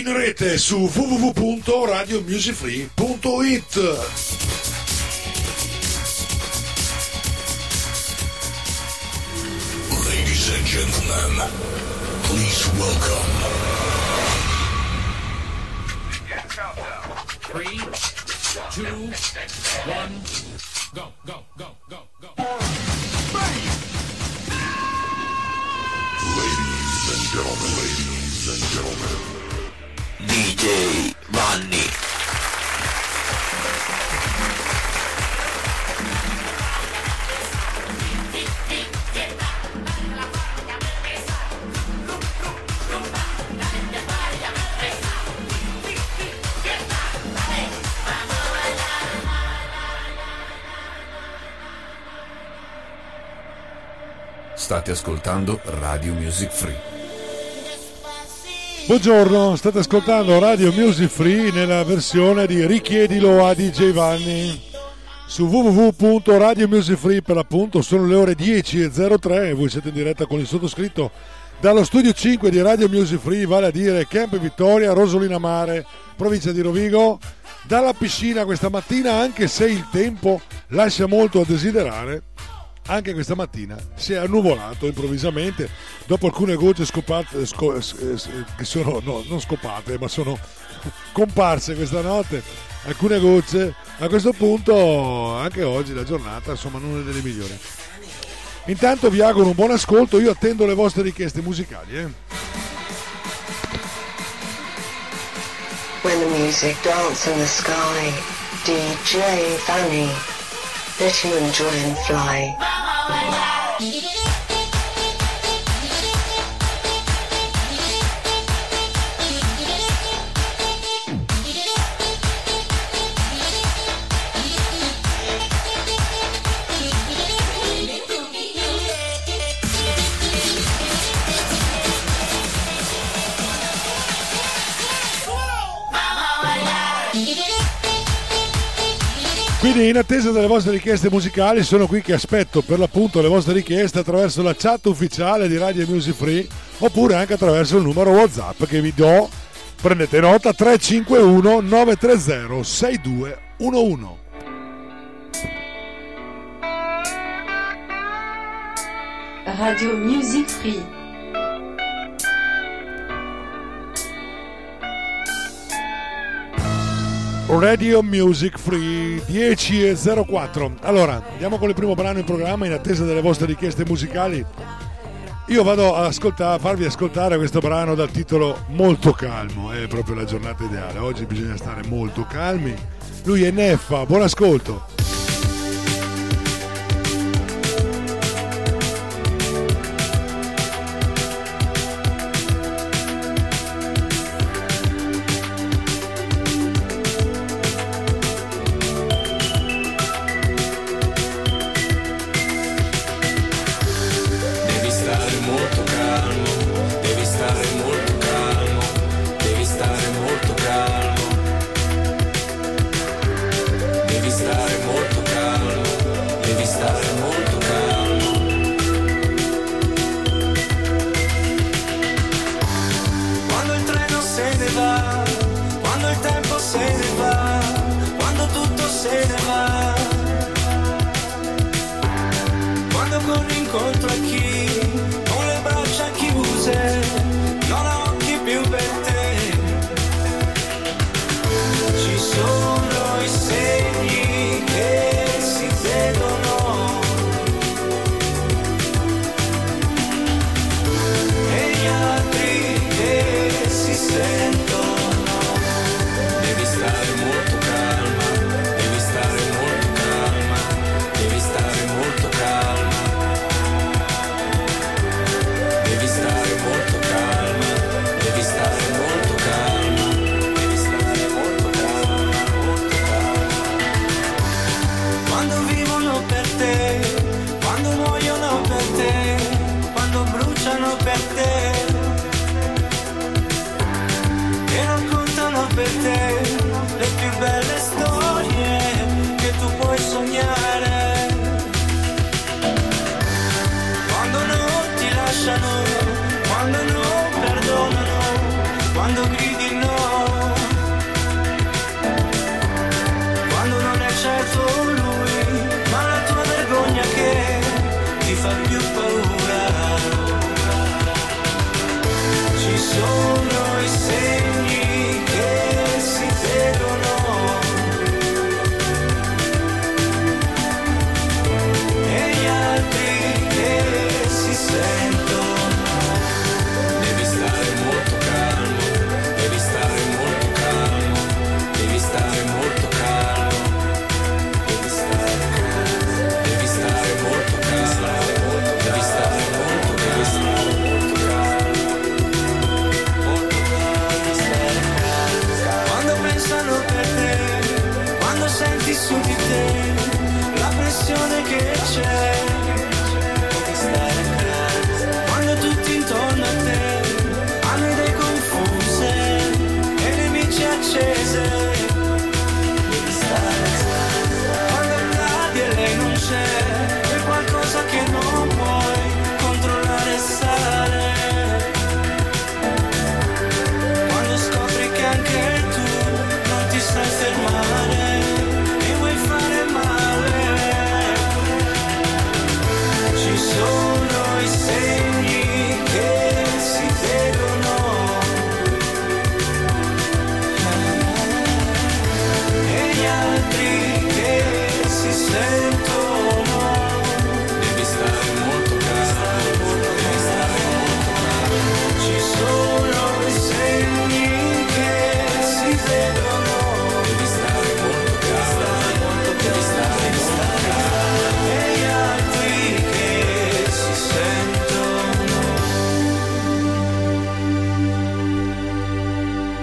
In rete su www.radiomusicfree.it. Ladies and gentlemen, please welcome. Three, two, one, go, go, State ascoltando Radio Music Free. Buongiorno, state ascoltando Radio Music Free nella versione di Richiedilo a DJ Vanni. Su www.radiomusicfree per l'appunto sono le ore 10.03 e voi siete in diretta con il sottoscritto. Dallo studio 5 di Radio Music Free, vale a dire Camp Vittoria, Rosolina Mare, provincia di Rovigo, dalla piscina questa mattina anche se il tempo lascia molto a desiderare anche questa mattina si è annuvolato improvvisamente dopo alcune gocce scopate, sco- eh, che sono no, non scopate ma sono comparse questa notte. Alcune gocce a questo punto anche oggi la giornata insomma non è delle migliori. Intanto vi auguro un buon ascolto. Io attendo le vostre richieste musicali eh. When the music dance in the sky, DJ Fanny, let you enjoy and fly. Quindi in attesa delle vostre richieste musicali sono qui che aspetto per l'appunto le vostre richieste attraverso la chat ufficiale di Radio Music Free oppure anche attraverso il numero WhatsApp che vi do. Prendete nota 351 930 6211. Radio Music Free. Radio Music Free 10 e 04. Allora, andiamo con il primo brano in programma in attesa delle vostre richieste musicali. Io vado a, ascoltare, farvi ascoltare questo brano dal titolo Molto calmo, è proprio la giornata ideale. Oggi bisogna stare molto calmi. Lui è Neffa, buon ascolto.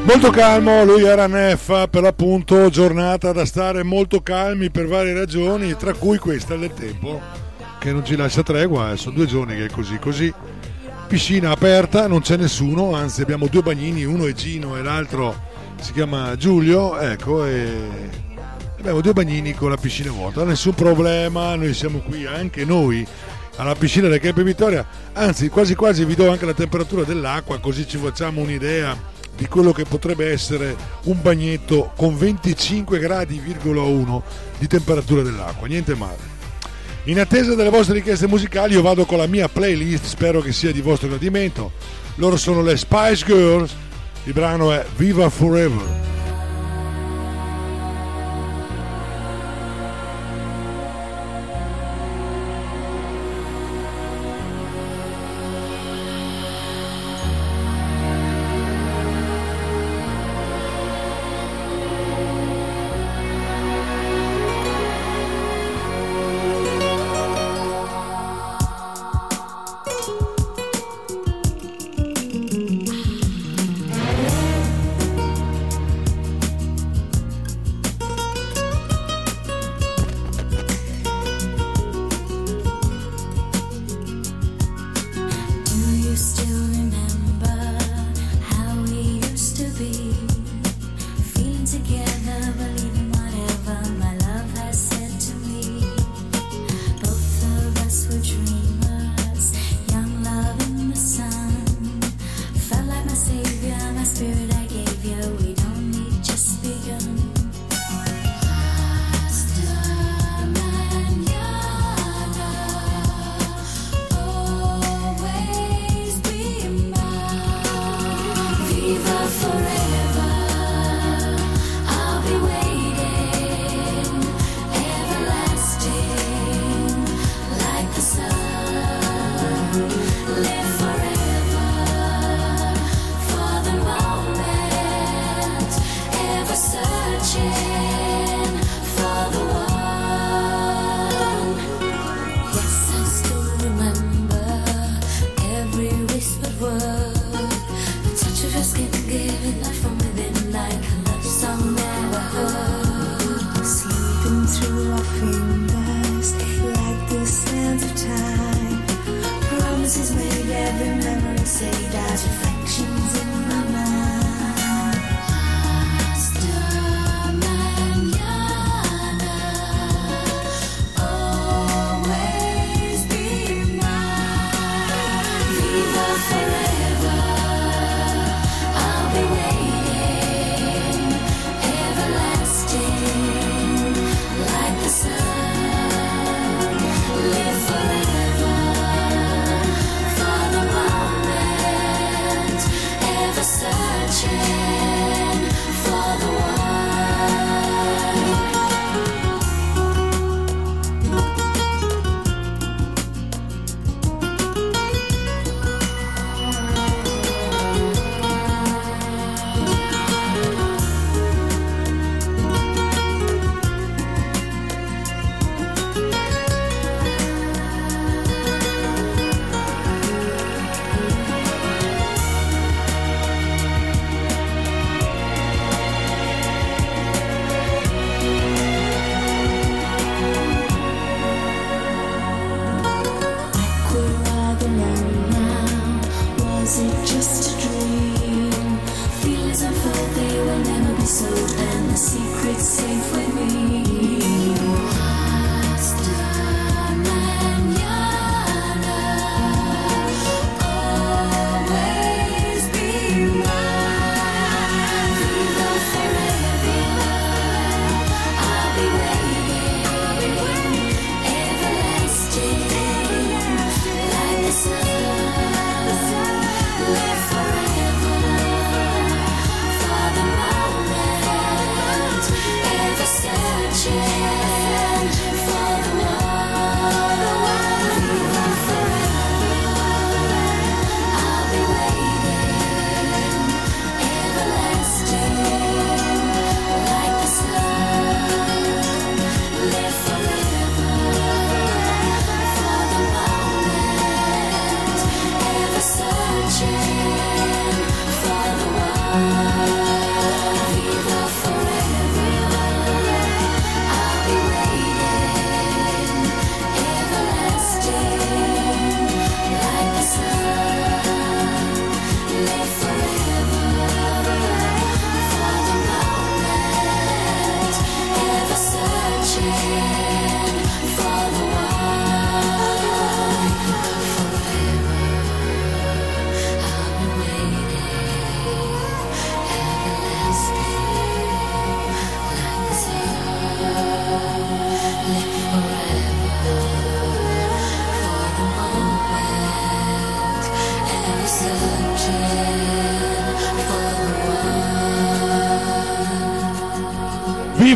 Molto calmo, lui era Neffa, per l'appunto giornata da stare molto calmi per varie ragioni, tra cui questa del tempo che non ci lascia tregua, eh, sono due giorni che è così così. Piscina aperta, non c'è nessuno, anzi abbiamo due bagnini, uno è Gino e l'altro si chiama Giulio, ecco, e abbiamo due bagnini con la piscina vuota, nessun problema, noi siamo qui anche noi alla piscina del Campi Vittoria, anzi quasi quasi vi do anche la temperatura dell'acqua così ci facciamo un'idea di quello che potrebbe essere un bagnetto con 25 gradi,1 di temperatura dell'acqua, niente male. In attesa delle vostre richieste musicali io vado con la mia playlist, spero che sia di vostro gradimento. Loro sono le Spice Girls, il brano è Viva Forever.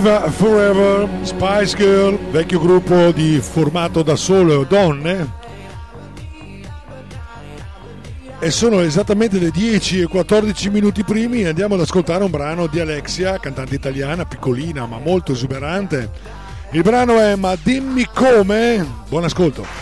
Diva Forever, Spice Girl, vecchio gruppo di, formato da solo donne. E sono esattamente le 10 e 14 minuti primi e andiamo ad ascoltare un brano di Alexia, cantante italiana, piccolina ma molto esuberante. Il brano è Ma dimmi come. Buon ascolto.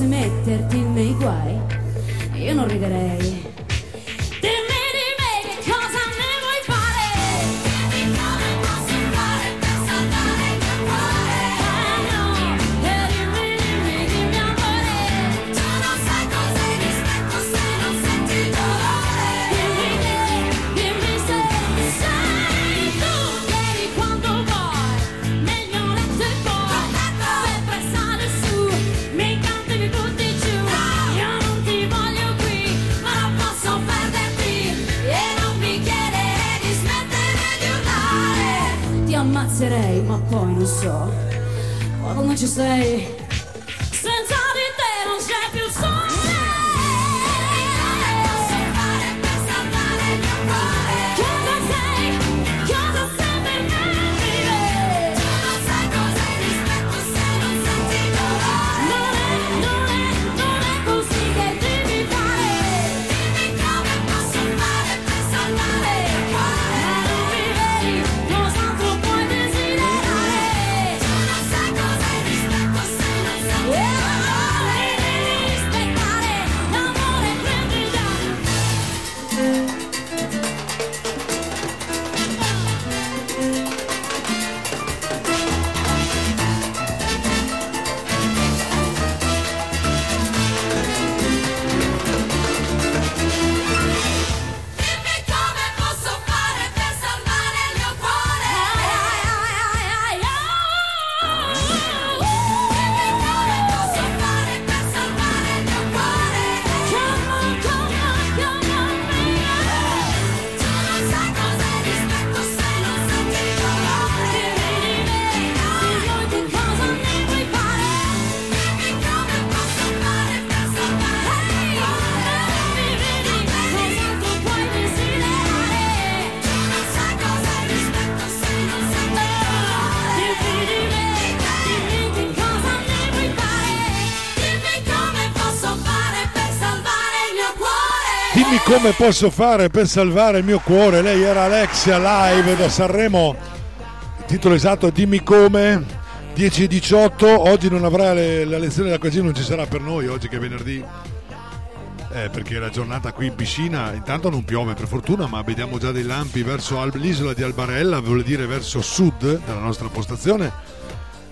dovessi metterti nei guai, io non riderei. so. Why don't you say? Come posso fare per salvare il mio cuore? Lei era Alexia live da Sanremo. Il titolo esatto è Dimmi come. 10 e 18. Oggi non avrà le- la lezione da casino, non ci sarà per noi oggi che è venerdì. Eh, perché la giornata qui in piscina intanto non piove per fortuna, ma vediamo già dei lampi verso l'isola di Albarella, vuol dire verso sud della nostra postazione.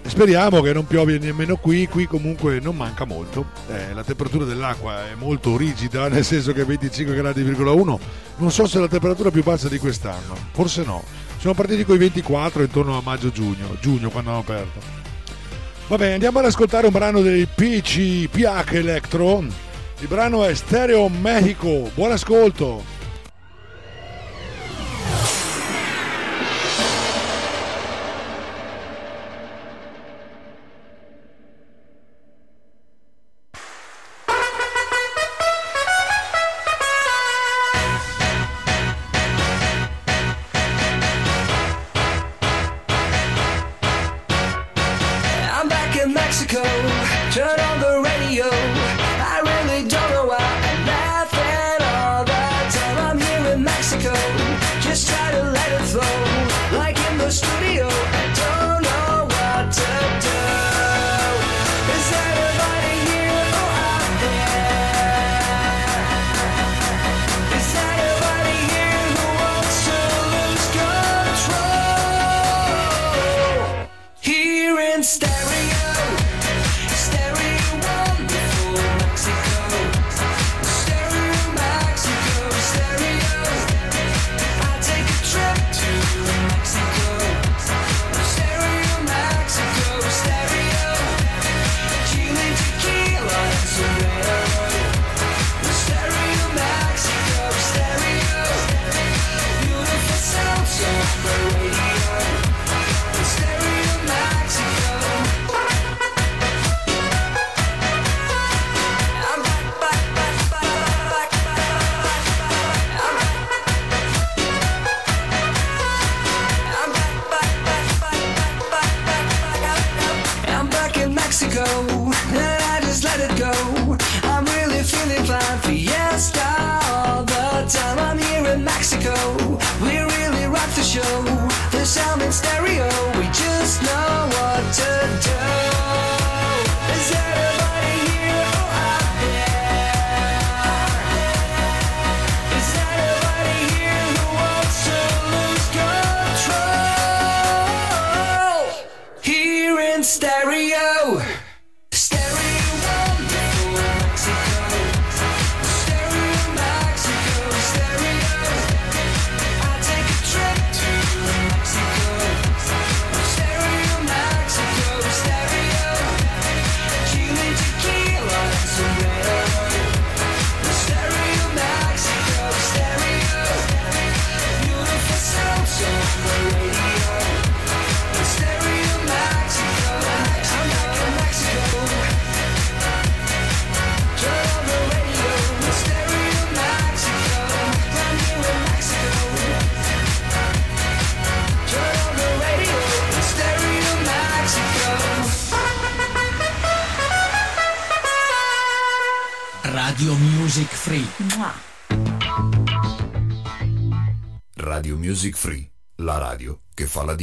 Speriamo che non piove nemmeno qui, qui comunque non manca molto. Eh, la temperatura dell'acqua è molto rigida, nel senso che 25 gradi,1. Non so se è la temperatura più bassa di quest'anno, forse no. Siamo partiti con i 24 intorno a maggio-giugno, giugno quando hanno aperto. Vabbè, andiamo ad ascoltare un brano dei PC PH Electro. Il brano è Stereo Mexico. Buon ascolto.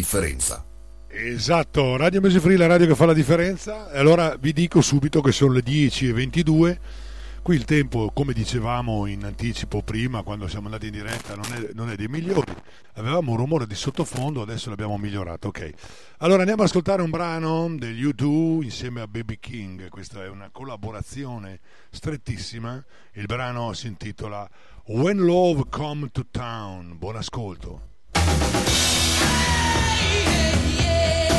Differenza. Esatto, Radio Music Free, la radio che fa la differenza. E allora vi dico subito che sono le 10.22. Qui il tempo, come dicevamo in anticipo prima, quando siamo andati in diretta, non è, non è dei migliori. Avevamo un rumore di sottofondo, adesso l'abbiamo migliorato. Ok. Allora andiamo ad ascoltare un brano degli U2 insieme a Baby King. Questa è una collaborazione strettissima. Il brano si intitola When Love Come to Town. Buon ascolto. I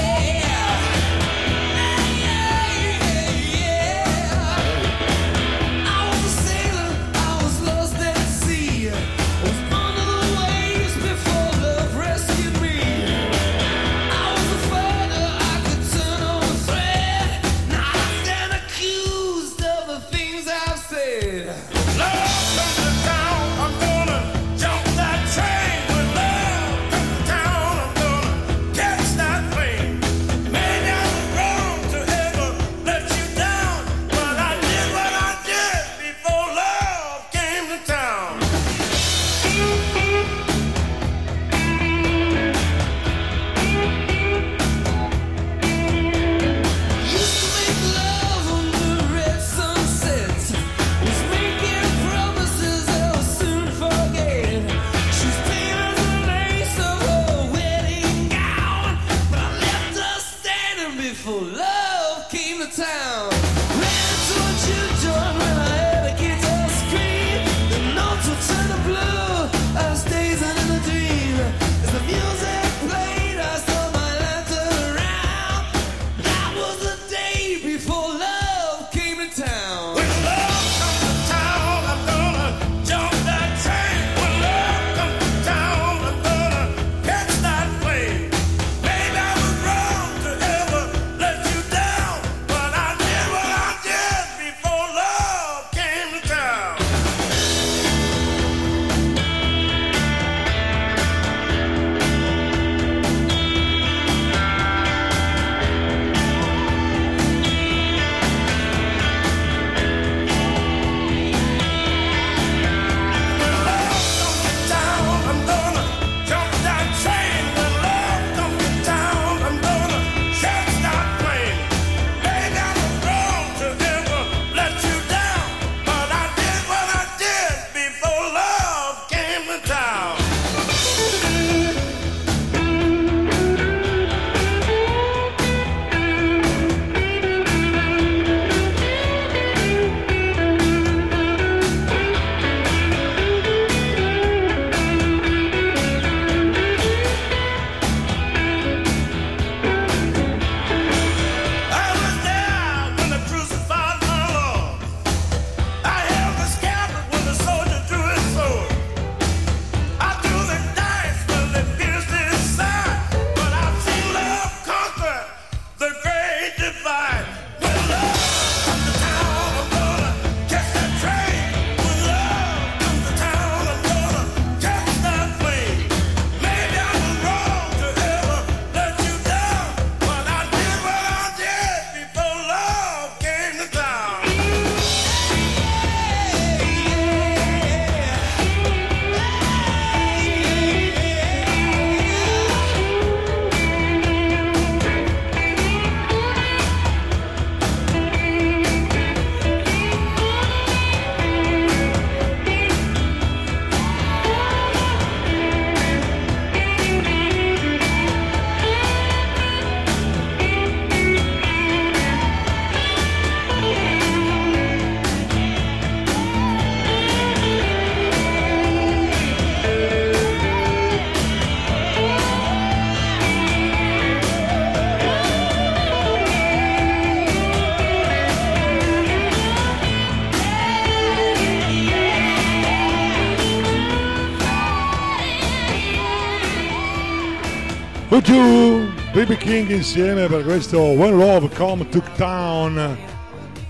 Baby King insieme per questo When Love Come to Town.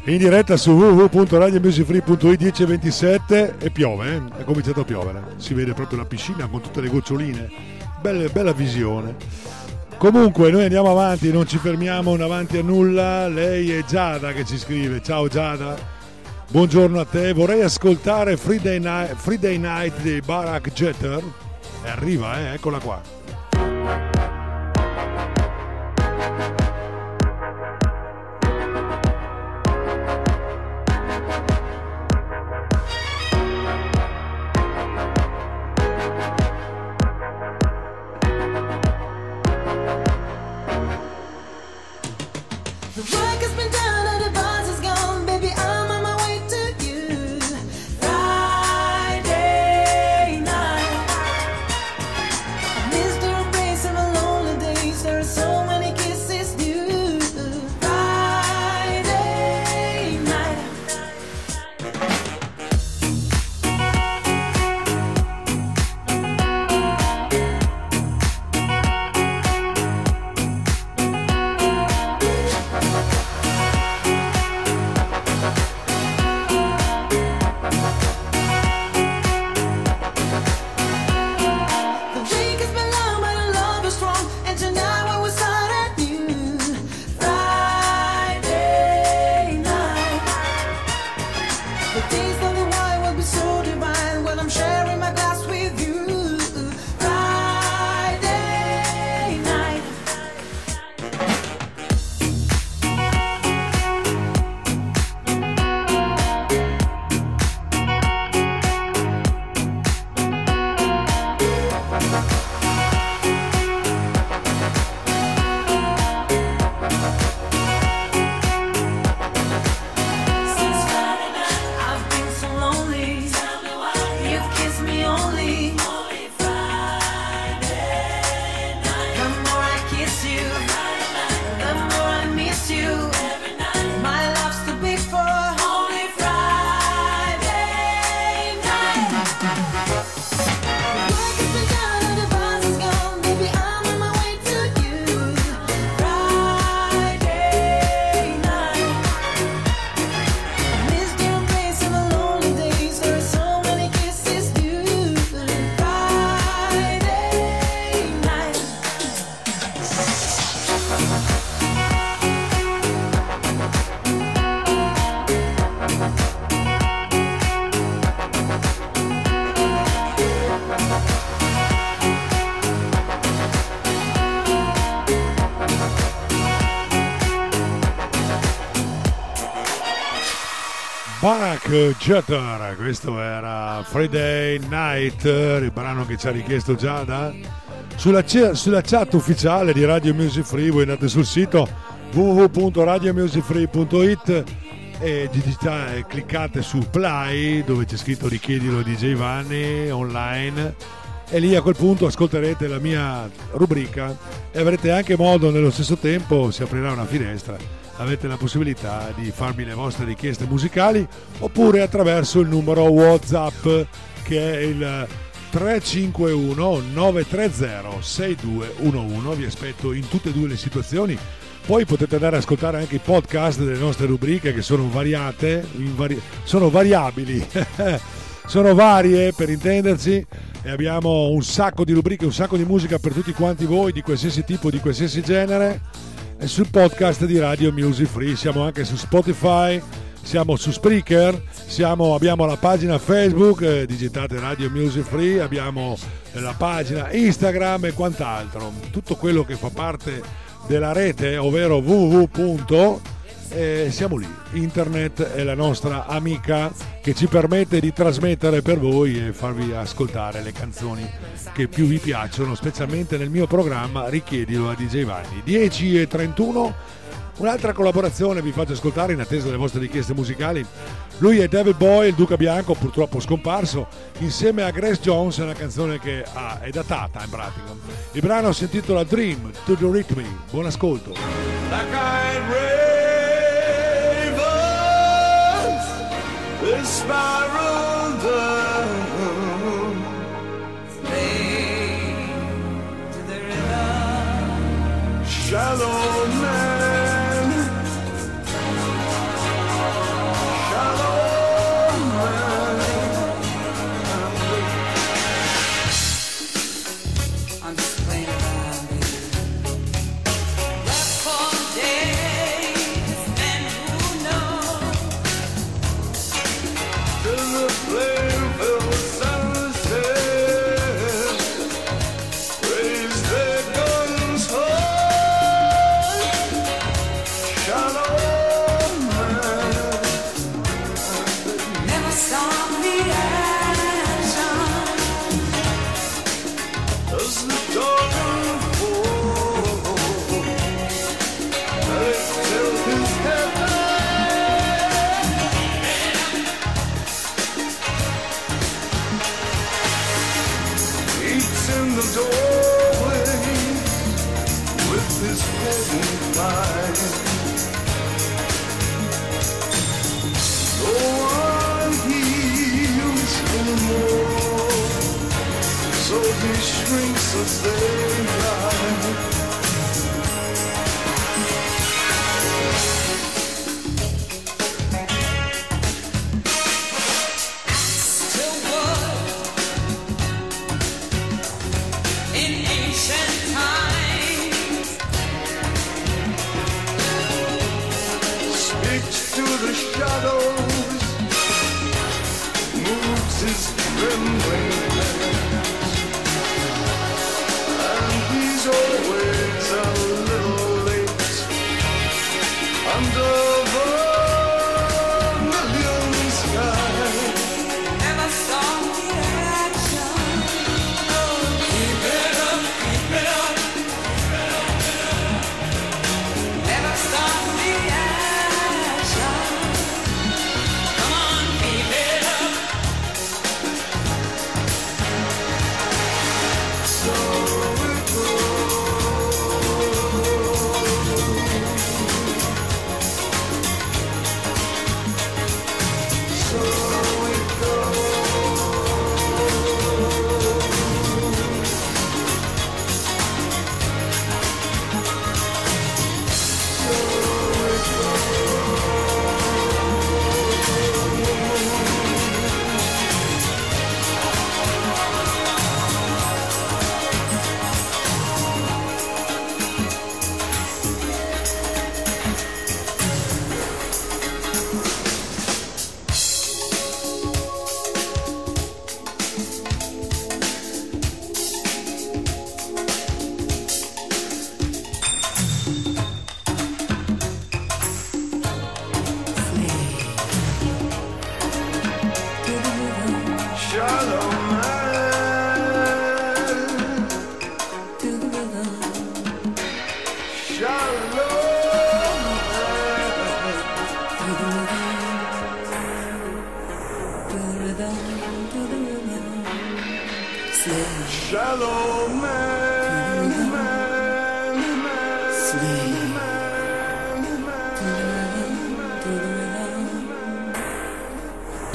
In diretta su www.radiomusicfree.it 10.27 e piove, eh? è cominciato a piovere, si vede proprio la piscina con tutte le goccioline, bella, bella visione. Comunque noi andiamo avanti, non ci fermiamo davanti a nulla, lei è Giada che ci scrive, ciao Giada, buongiorno a te, vorrei ascoltare Friday Night, Friday Night dei Barack Jeter, e arriva, eh? eccola qua. Barack Jeter, questo era Friday Night, il brano che ci ha richiesto Giada. Sulla, sulla chat ufficiale di Radio Music Free voi andate sul sito www.radiomusicfree.it e digitate, cliccate su play dove c'è scritto richiedilo di DJ Vanni online e lì a quel punto ascolterete la mia rubrica e avrete anche modo nello stesso tempo si aprirà una finestra avete la possibilità di farmi le vostre richieste musicali oppure attraverso il numero whatsapp che è il 351 930 6211 vi aspetto in tutte e due le situazioni. Poi potete andare ad ascoltare anche i podcast delle nostre rubriche che sono variate invari- sono variabili sono varie per intenderci. E abbiamo un sacco di rubriche, un sacco di musica per tutti quanti voi di qualsiasi tipo, di qualsiasi genere e sul podcast di Radio Music Free, siamo anche su Spotify, siamo su Spreaker, siamo- abbiamo la pagina Facebook, eh, digitate Radio Music Free, abbiamo eh, la pagina Instagram e quant'altro, tutto quello che fa parte della rete, ovvero www. E siamo lì, internet è la nostra amica che ci permette di trasmettere per voi e farvi ascoltare le canzoni che più vi piacciono, specialmente nel mio programma Richiedilo a DJ Vanni. 10 e 31, un'altra collaborazione vi faccio ascoltare in attesa delle vostre richieste musicali. Lui è David Boy, il Duca Bianco, purtroppo scomparso, insieme a Grace Jones, una canzone che ah, è datata in pratica. Il brano si intitola Dream to the Rhythm. Buon ascolto. shallow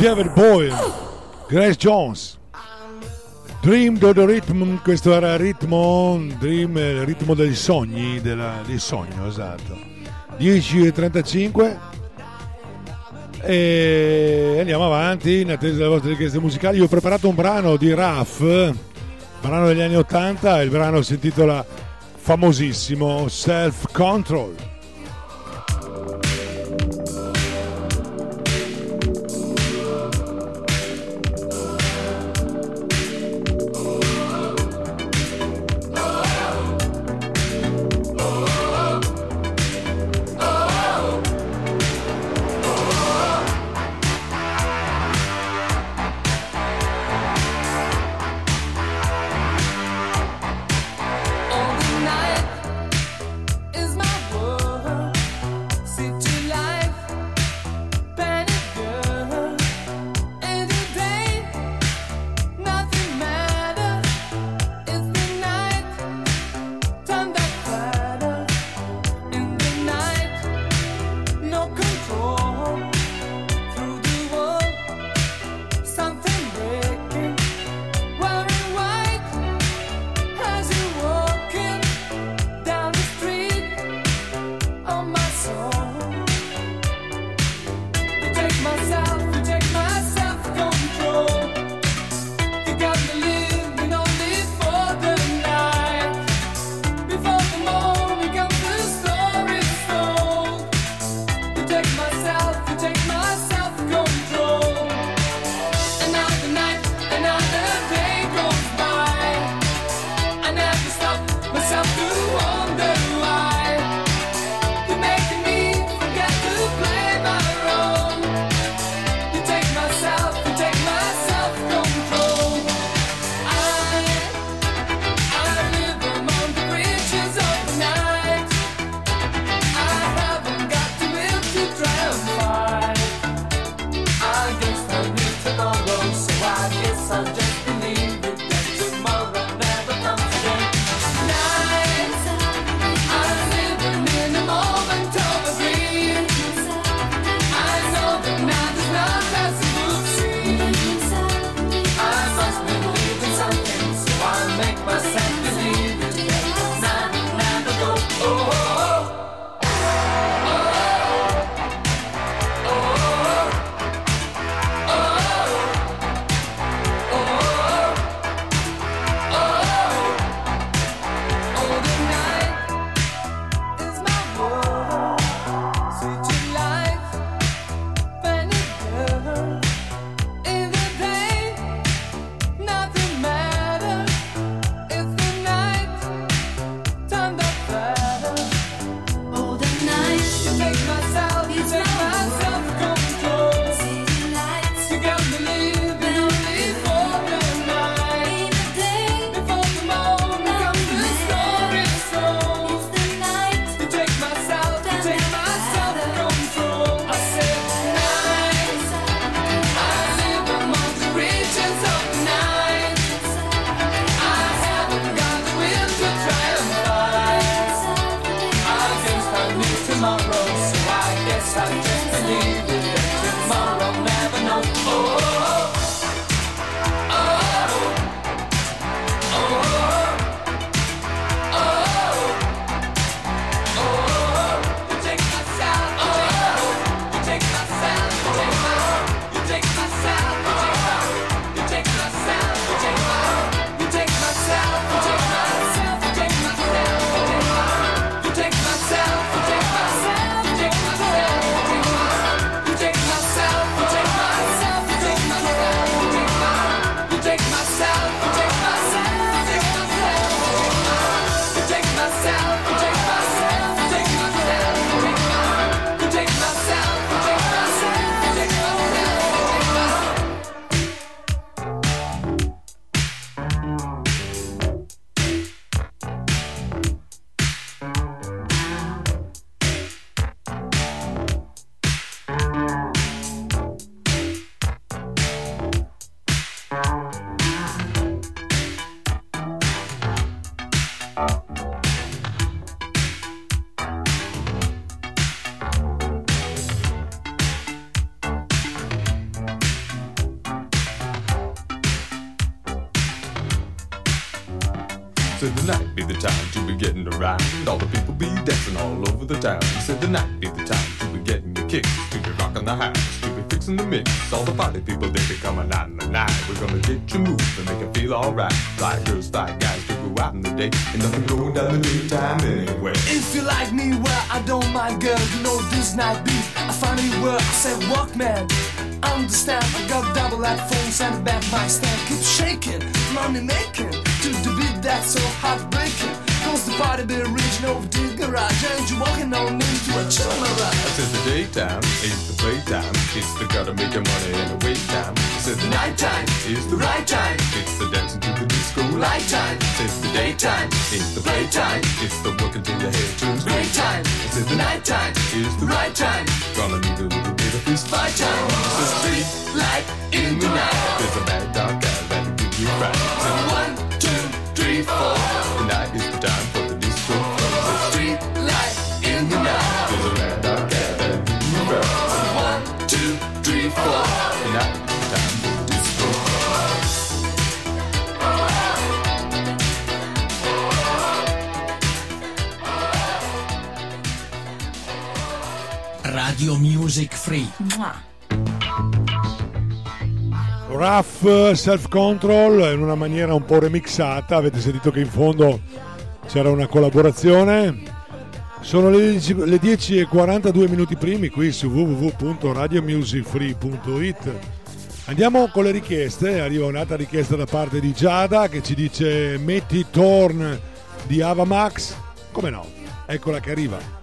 David Boyle, Grace Jones. Dream do the Rhythm, questo era ritmo, dream, il ritmo dei sogni, della, del sogno, esatto. 10.35 e andiamo avanti in attesa delle vostre richieste musicali. Io ho preparato un brano di Raf, brano degli anni 80, il brano si intitola famosissimo Self Control. Radio Music Free. Mua. Rough eh, Self Control in una maniera un po' remixata, avete sentito che in fondo c'era una collaborazione. Sono le 10.42 minuti primi qui su www.radiomusicfree.it. Andiamo con le richieste, arriva un'altra richiesta da parte di Giada che ci dice metti Torn di Ava Max. Come no? Eccola che arriva.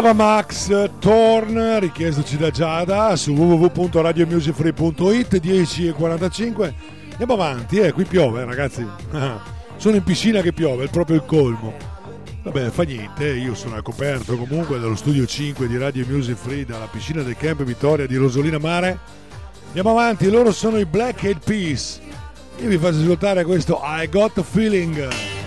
Brava Max, Torn, richiestoci da Giada su www.radiomusicfree.it 10.45. Andiamo avanti, eh, qui piove ragazzi. sono in piscina che piove, è proprio il colmo. Vabbè, fa niente, io sono a coperto comunque dallo studio 5 di Radio Music Free, dalla piscina del Camp Vittoria di Rosolina Mare. Andiamo avanti, loro sono i Black Eyed Peas. Io vi faccio ascoltare questo I Got a Feeling.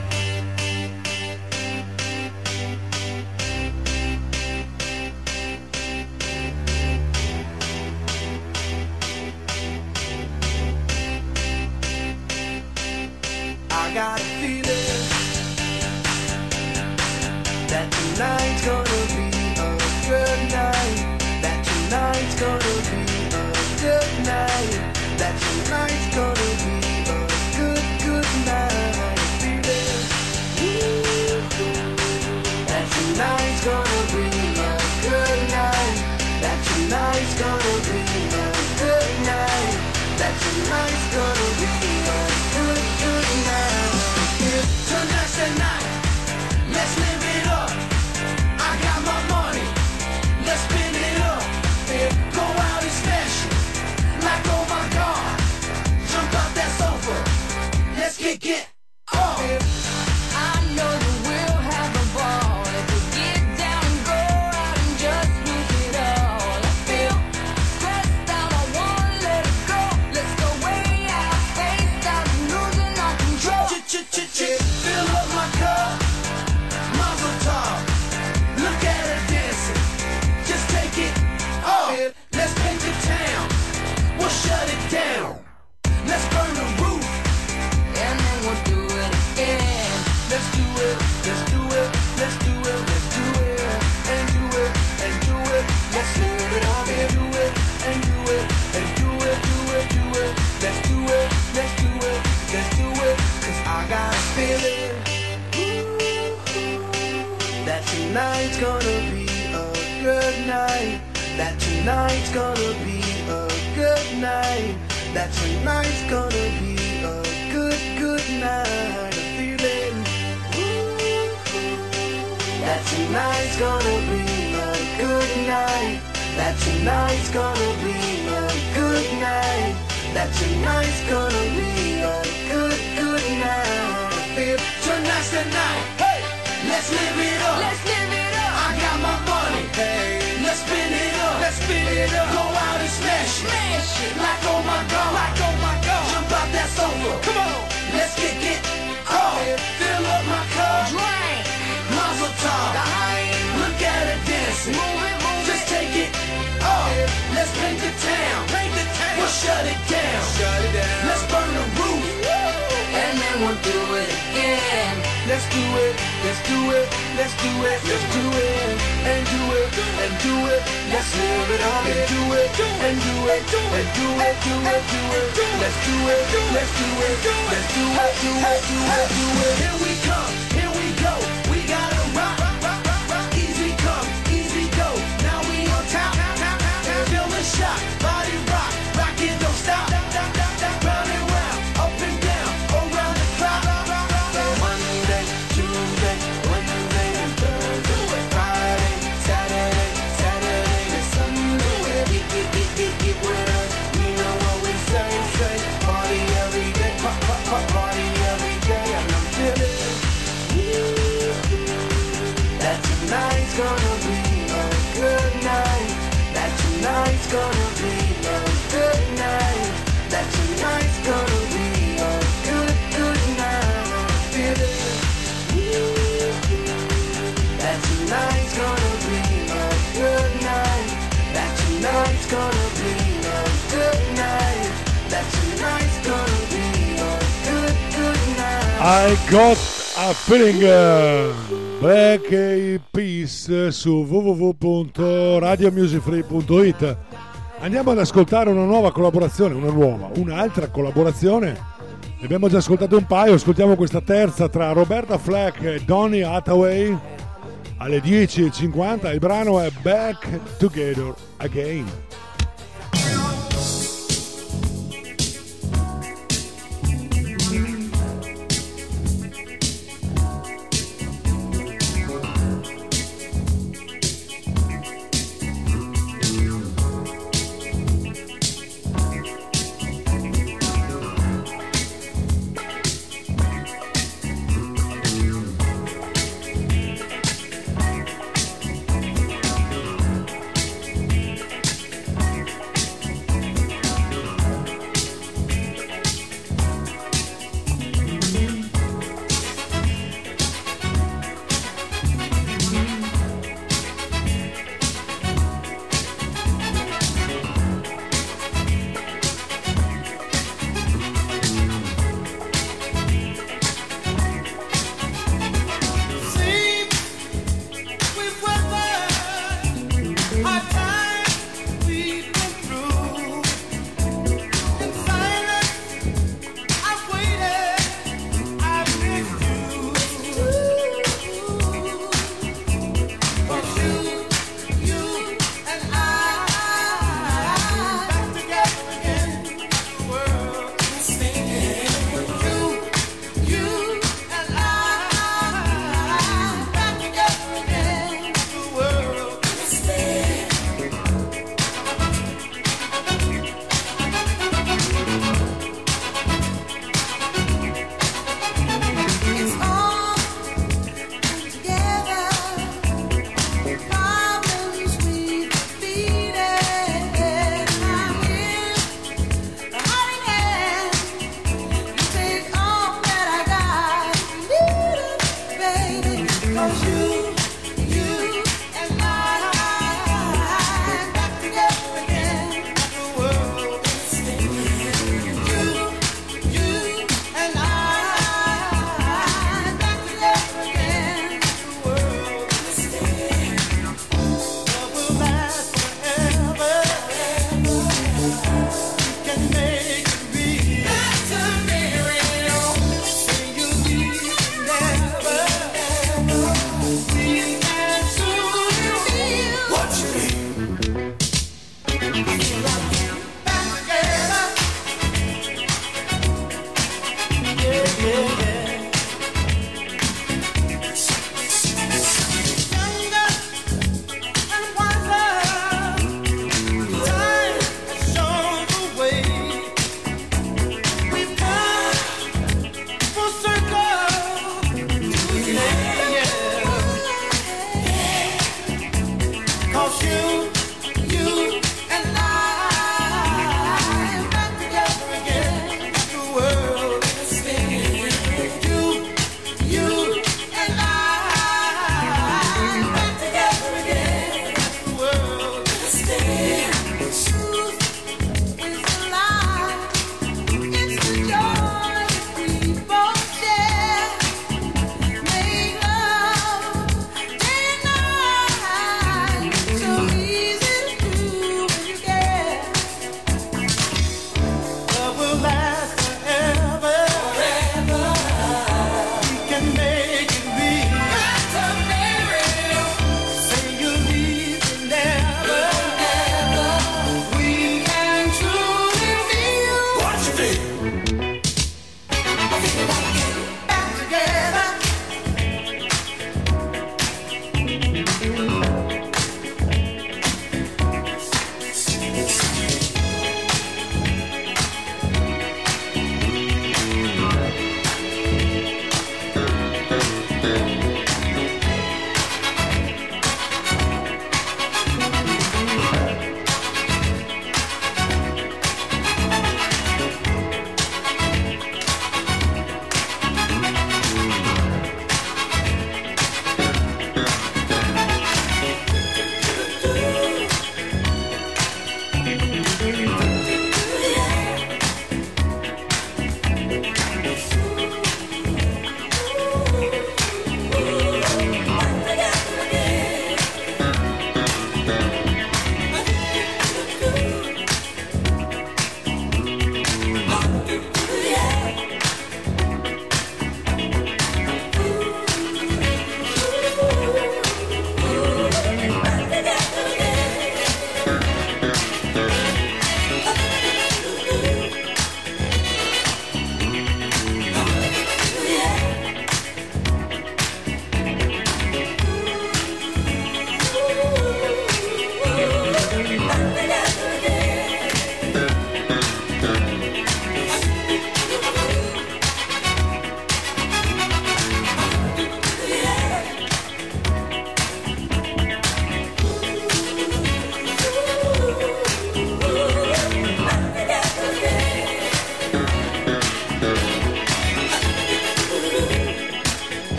I got a feeling Black Eyed Peas su www.radiomusicfree.it Andiamo ad ascoltare una nuova collaborazione, una nuova, un'altra collaborazione. Ne abbiamo già ascoltato un paio, ascoltiamo questa terza tra Roberta Flack e Donny Hathaway alle 10.50. Il brano è Back Together Again.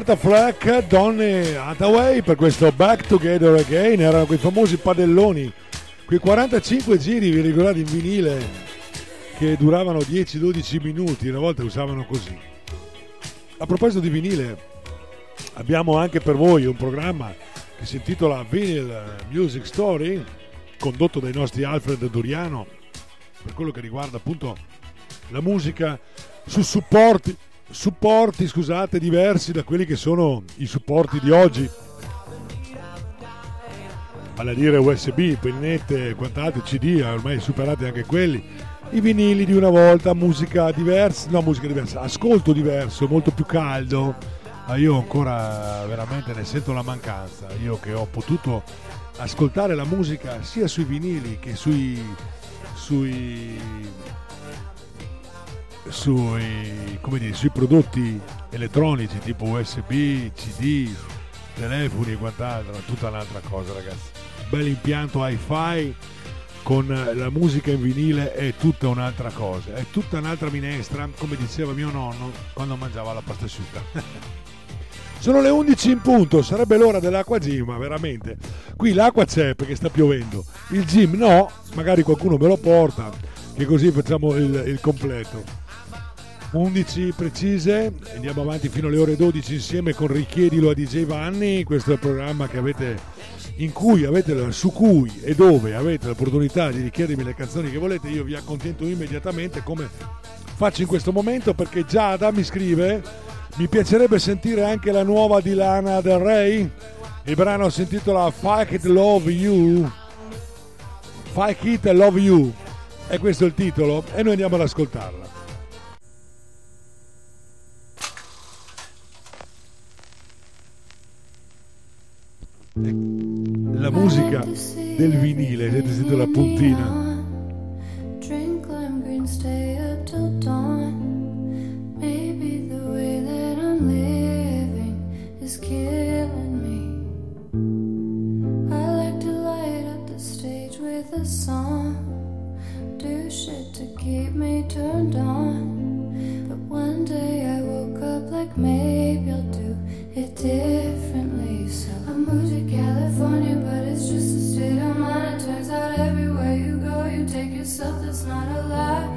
Roberta Flack, Donny Hathaway per questo Back Together Again erano quei famosi padelloni, quei 45 giri, vi ricordate in vinile che duravano 10-12 minuti, una volta usavano così. A proposito di vinile, abbiamo anche per voi un programma che si intitola Vinyl Music Story, condotto dai nostri Alfred Doriano, per quello che riguarda appunto la musica su supporti, supporti scusate, diversi da quelli che sono i supporti di oggi. Vale a dire USB, pennette, quant'altro, CD, ormai superati anche quelli. I vinili di una volta, musica diversa, no musica diversa, ascolto diverso, molto più caldo. Ma io ancora veramente ne sento la mancanza. Io che ho potuto ascoltare la musica sia sui vinili che sui, sui sui, dire, sui prodotti elettronici tipo USB, CD, telefoni e quant'altro, è tutta un'altra cosa ragazzi. Bel impianto hi-fi con la musica in vinile è tutta un'altra cosa, è tutta un'altra minestra, come diceva mio nonno quando mangiava la pasta asciutta. Sono le 11 in punto, sarebbe l'ora dell'acqua gym, ma veramente. Qui l'acqua c'è perché sta piovendo, il gym no, magari qualcuno me lo porta, che così facciamo il, il completo. 11 precise, andiamo avanti fino alle ore 12 insieme con Richiedilo a DJ Vanni, questo è il programma avete, cui avete, su cui e dove avete l'opportunità di richiedermi le canzoni che volete, io vi accontento immediatamente come faccio in questo momento perché Giada mi scrive, mi piacerebbe sentire anche la nuova di Lana Del Rey, il brano si intitola Fuck It Love You, Fuck It Love You, e questo è il titolo e noi andiamo ad ascoltarla. La musica del vinile, avete sentito la puntina? Maybe I'll do it differently. Moved to California, but it's just a state of mind. It turns out everywhere you go, you take yourself. That's not a lie.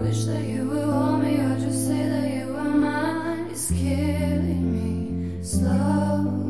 Wish that you would hold me or just say that you were mine. It's killing me slowly.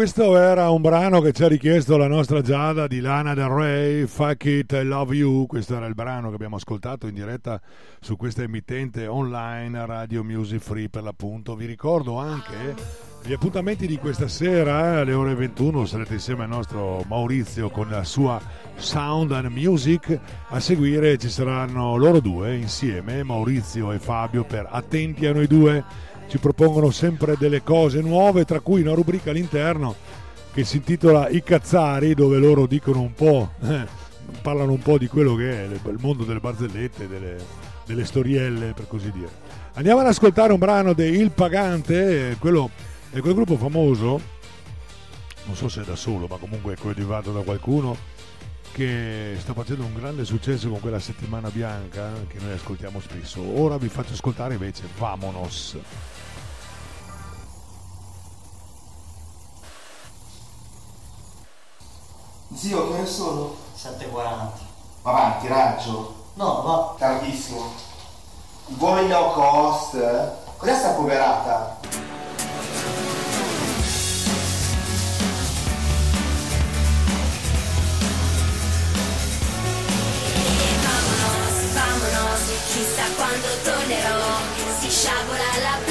Questo era un brano che ci ha richiesto la nostra Giada di Lana Del Rey, Fuck It, I Love You. Questo era il brano che abbiamo ascoltato in diretta su questa emittente online Radio Music Free per l'appunto. Vi ricordo anche gli appuntamenti di questa sera eh, alle ore 21 sarete insieme al nostro Maurizio con la sua Sound and Music. A seguire ci saranno loro due insieme, Maurizio e Fabio, per Attenti a noi due ci propongono sempre delle cose nuove, tra cui una rubrica all'interno che si intitola I Cazzari, dove loro dicono un po', eh, parlano un po' di quello che è il mondo delle barzellette, delle, delle storielle, per così dire. Andiamo ad ascoltare un brano di Il Pagante, eh, quello è quel gruppo famoso, non so se è da solo, ma comunque è coadiuvato da qualcuno, che sta facendo un grande successo con quella settimana bianca che noi ascoltiamo spesso. Ora vi faccio ascoltare invece Vamonos. Zio, che ne sono? 7.40. Avanti, raggio. No, va. Tardissimo. Voi no cost? Cos'è sta poverata? Chissà quando tornerò. Si sciabola la playa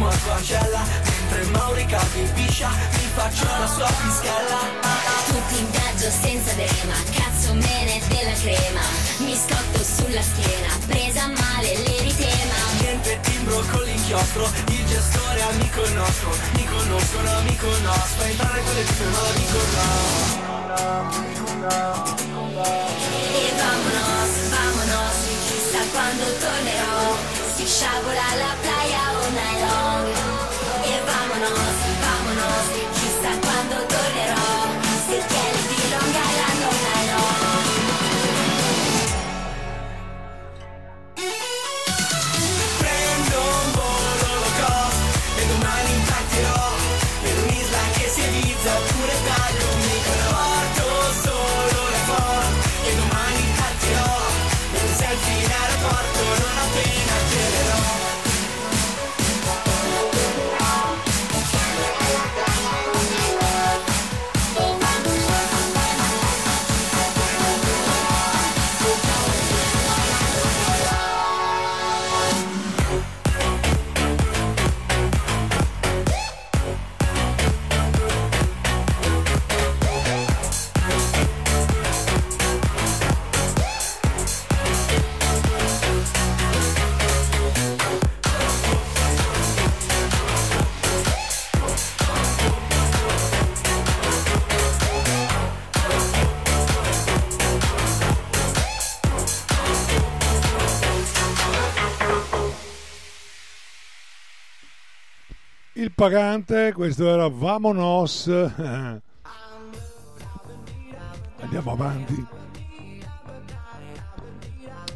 fossimo a Coachella Mentre Mauri Capi piscia, mi faccio la sua pischella Tutti in viaggio senza crema, cazzo me ne della crema. Mi scotto sulla schiena, presa male l'eritema. Niente timbro con l'inchiostro, il gestore amico nostro. Mi conoscono, amico nostro, entrare con le tipe ma lo dico no E vámonos, vámonos, chissà quando tornerò. Si sciabola la playa Il pagante, questo era Vamonos. Andiamo avanti.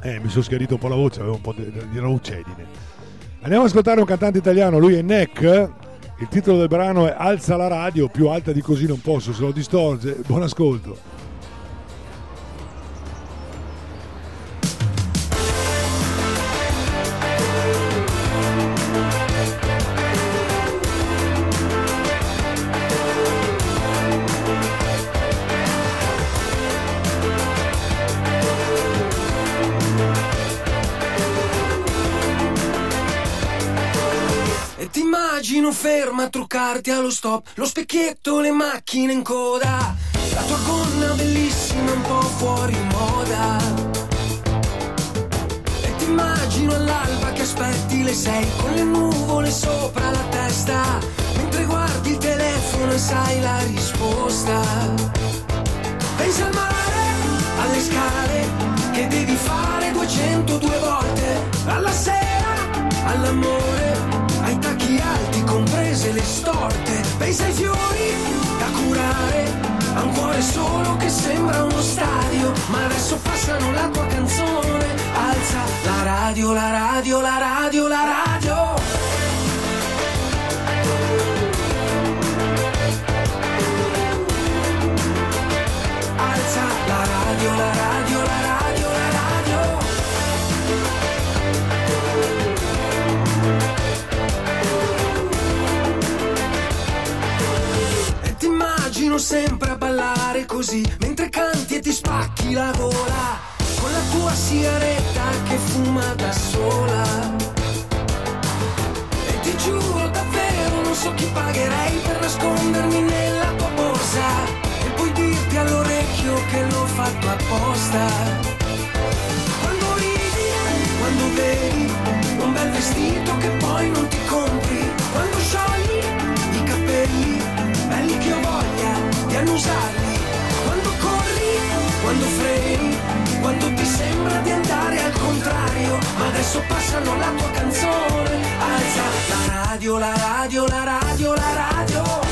Eh, mi sono schiarito un po' la voce, avevo un po' di, di raucedine. Andiamo ad ascoltare un cantante italiano, lui è Neck. Il titolo del brano è Alza la radio, più alta di così non posso, se lo distorce. Buon ascolto. A truccarti allo stop, lo specchietto, le macchine in coda, la tua gonna bellissima un po' fuori moda. E ti immagino all'alba che aspetti le sei con le nuvole sopra la testa, mentre guardi il telefono e sai la risposta. Pensi al mare, alle scale che devi fare 202 volte, alla sera, all'amore, tacchi alti comprese le storte. Pensi ai fiori da curare, a un cuore solo che sembra uno stadio, ma adesso passano la tua canzone. Alza la radio, la radio, la radio, la radio. Alza la radio, la radio, immagino sempre a ballare così, mentre canti e ti spacchi la gola, con la tua sigaretta che fuma da sola. E ti giuro davvero non so chi pagherei per nascondermi nella tua borsa e poi dirti all'orecchio che l'ho fatto apposta. Quando ridi, quando vedi un bel vestito che poi non ti compri, quando sciogli di annusarli, quando corri, quando freni, quando ti sembra di andare al contrario, ma adesso passano la tua canzone, alza la radio, la radio, la radio, la radio.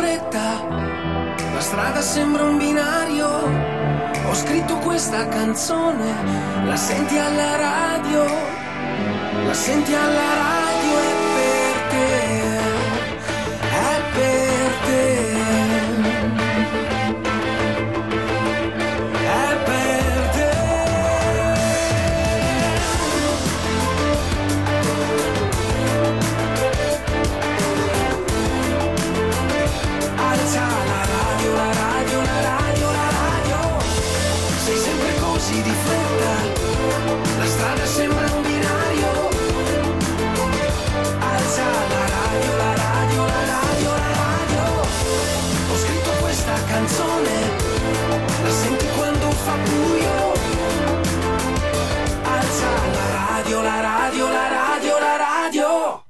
Fretta, la strada sembra un binario. Ho scritto questa canzone, la senti alla radio, la senti alla radio fa buio. Alza la radio, la radio, la radio, la radio.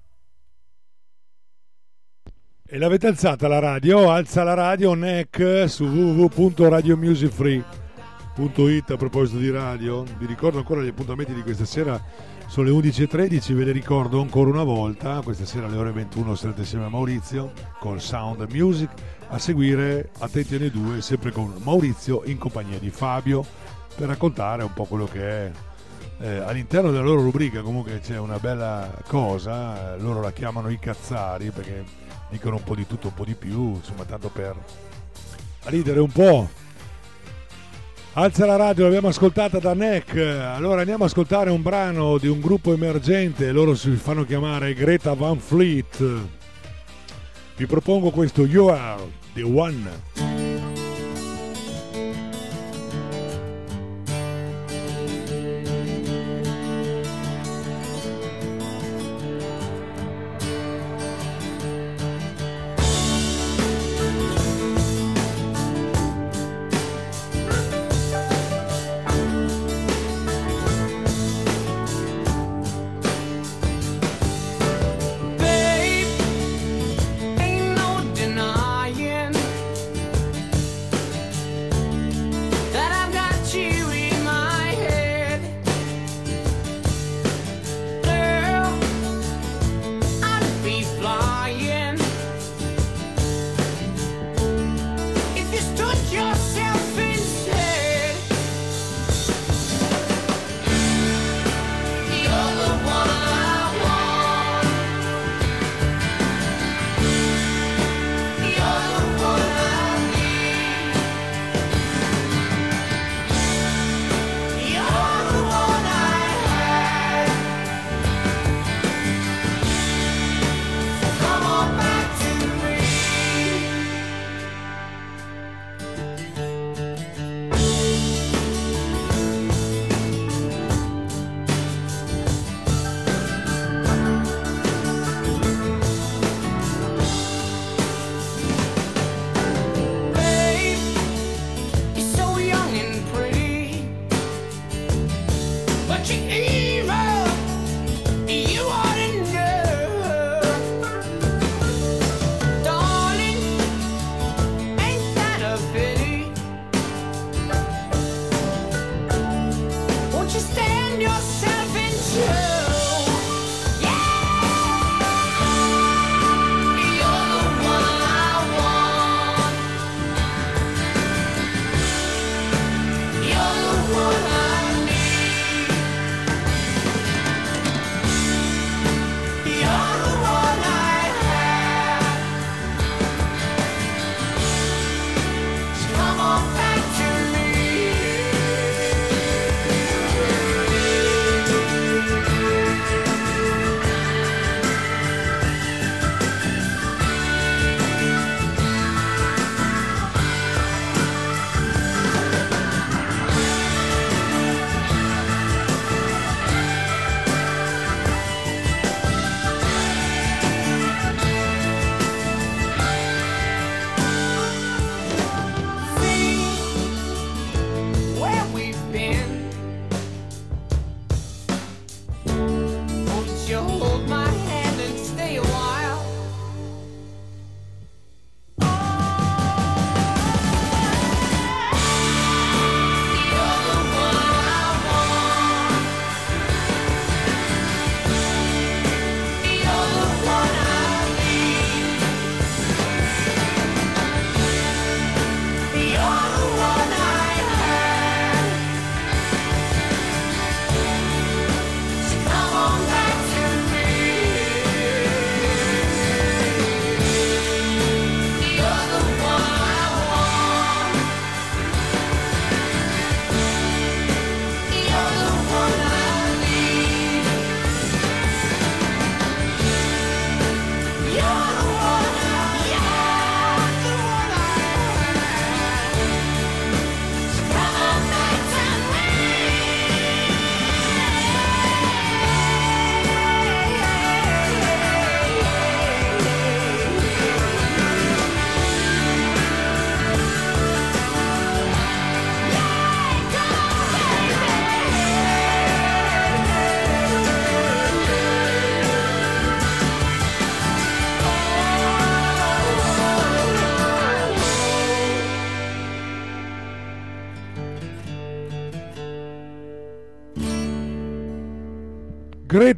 E l'avete alzata la radio? Alza la radio NEC su www.radiomusicfree.it a proposito di radio. Vi ricordo ancora gli appuntamenti di questa sera, sono le 11.13, ve le ricordo ancora una volta. Questa sera alle ore 21 sarete insieme a Maurizio con Sound Music. A seguire Attenti alle due, sempre con Maurizio in compagnia di Fabio per raccontare un po' quello che è eh, all'interno della loro rubrica comunque c'è una bella cosa, loro la chiamano i cazzari perché dicono un po' di tutto, un po' di più, insomma tanto per ridere un po'. Alza la radio, l'abbiamo ascoltata da NEC, allora andiamo a ascoltare un brano di un gruppo emergente, loro si fanno chiamare Greta Van Fleet. Vi propongo questo You Are The One.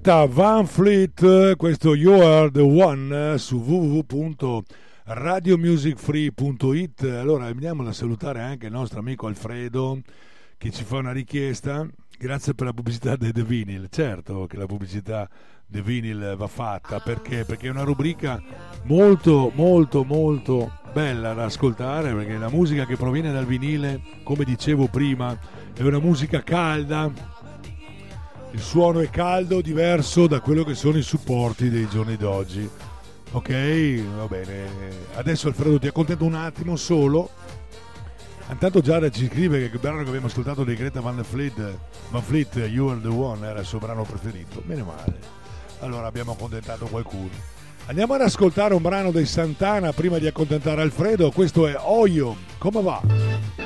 Greta Van Fleet, questo You Are the One eh, su www.radiomusicfree.it. Allora andiamo a salutare anche il nostro amico Alfredo che ci fa una richiesta. Grazie per la pubblicità di The Vinyl. Certo che la pubblicità The Vinyl va fatta perché? Perché è una rubrica molto molto molto bella da ascoltare perché la musica che proviene dal vinile, come dicevo prima, è una musica calda, il suono è caldo, diverso da quello che sono i supporti dei giorni d'oggi. Ok, va bene. Adesso Alfredo ti accontento un attimo solo. Intanto Giada ci scrive che il brano che abbiamo ascoltato di Greta Van Fleet, Van Fleet, You Are The One, era il suo brano preferito. Meno male. Allora abbiamo accontentato qualcuno. Andiamo ad ascoltare un brano dei Santana prima di accontentare Alfredo. Questo è Oyo. Come va?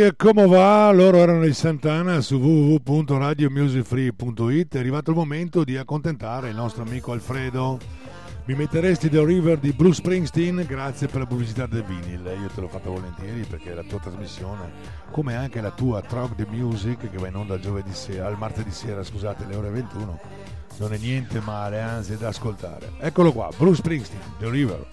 e eh, come va? Loro erano i Santana su www.radiomusicfree.it. È arrivato il momento di accontentare il nostro amico Alfredo. Mi metteresti The River di Bruce Springsteen? Grazie per la pubblicità del vinile. Io te l'ho fatta volentieri perché la tua trasmissione, come anche la tua Trog the Music, che va in onda giovedì sera, al martedì sera, scusate, alle ore 21, non è niente male, anzi, è da ascoltare. Eccolo qua, Bruce Springsteen, The River.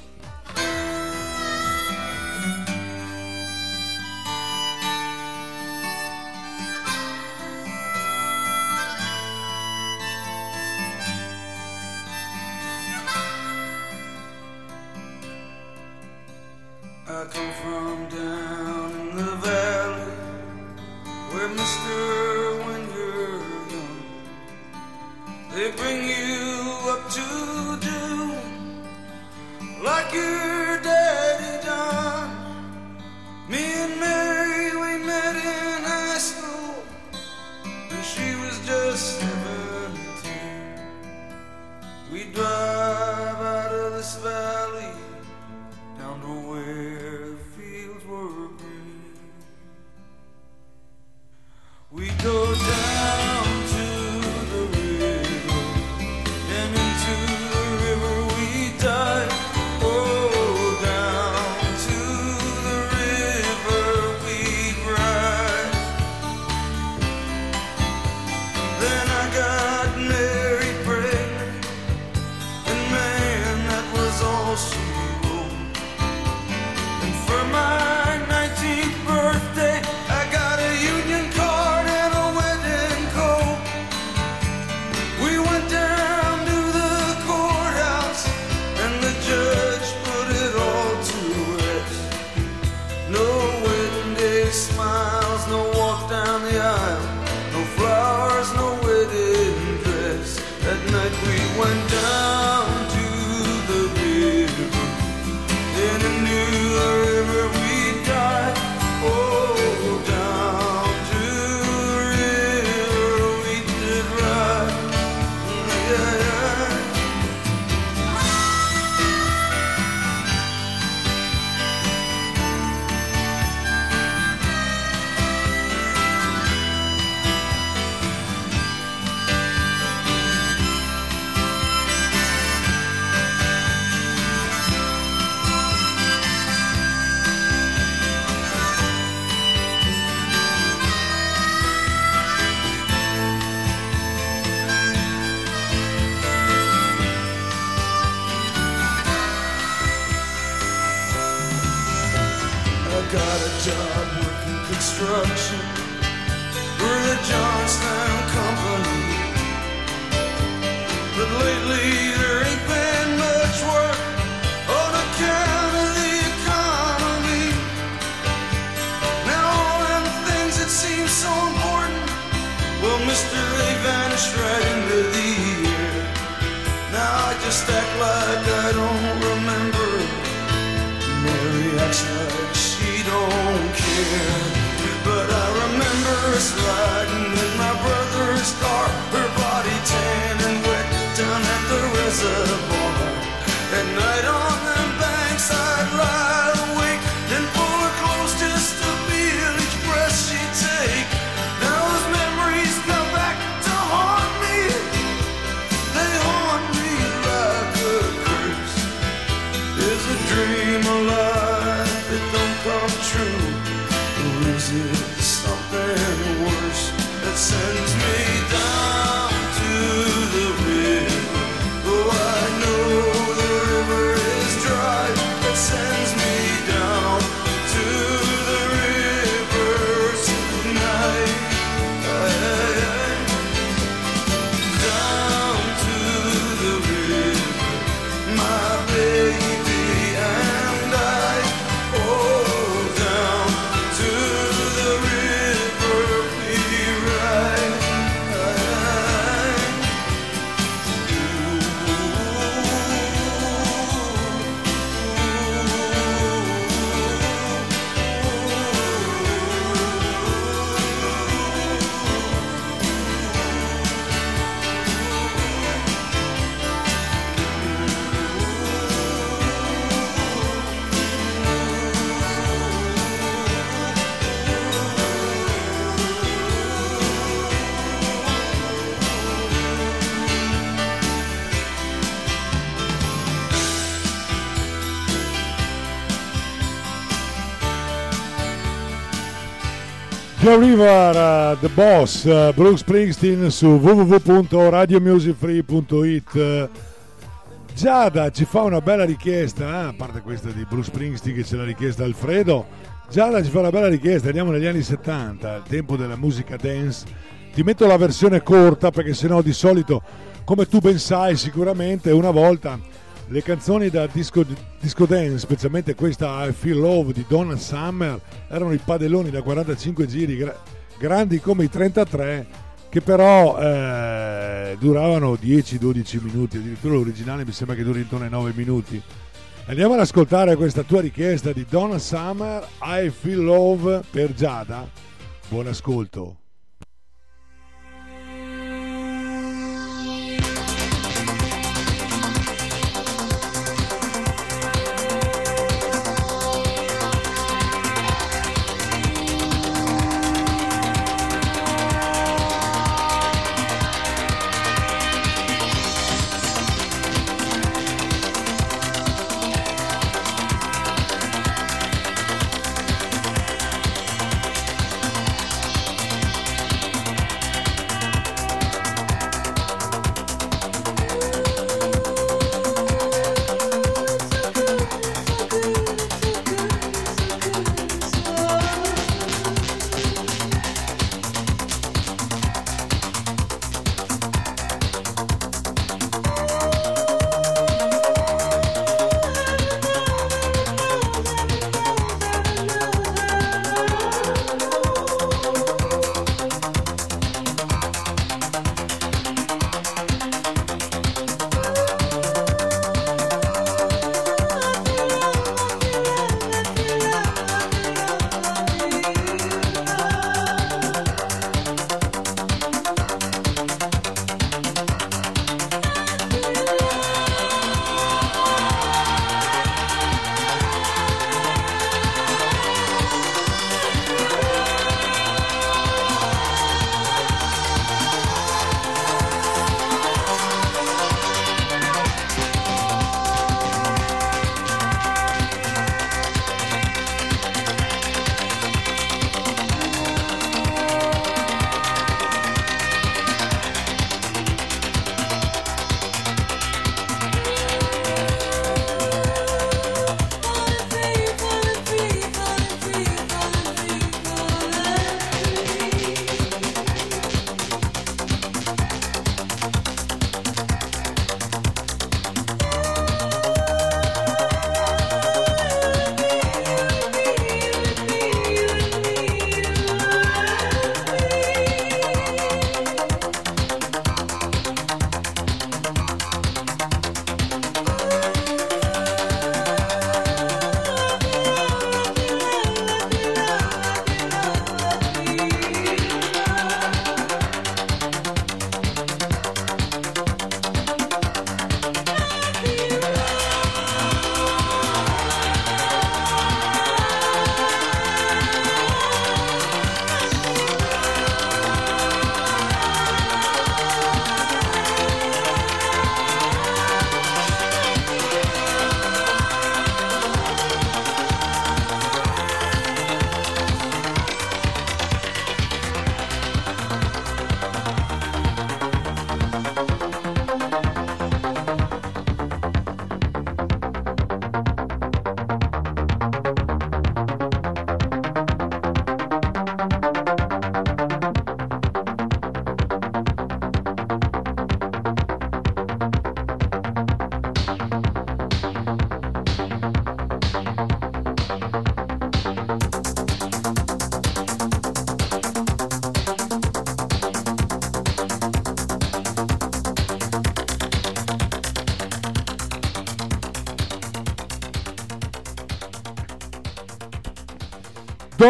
Joe River, uh, The Boss, uh, Bruce Springsteen su www.radiomusicfree.it. Giada ci fa una bella richiesta, eh, a parte questa di Bruce Springsteen che ce l'ha richiesta Alfredo. Giada ci fa una bella richiesta, andiamo negli anni 70, il tempo della musica dance. Ti metto la versione corta perché sennò di solito, come tu ben sai sicuramente, una volta le canzoni da disco, disco dance, specialmente questa I Feel Love di Donna Summer, erano i padelloni da 45 giri, gra- grandi come i 33, che però eh, duravano 10-12 minuti, addirittura l'originale mi sembra che duri intorno ai 9 minuti. Andiamo ad ascoltare questa tua richiesta di Donna Summer, I Feel Love per Giada. Buon ascolto.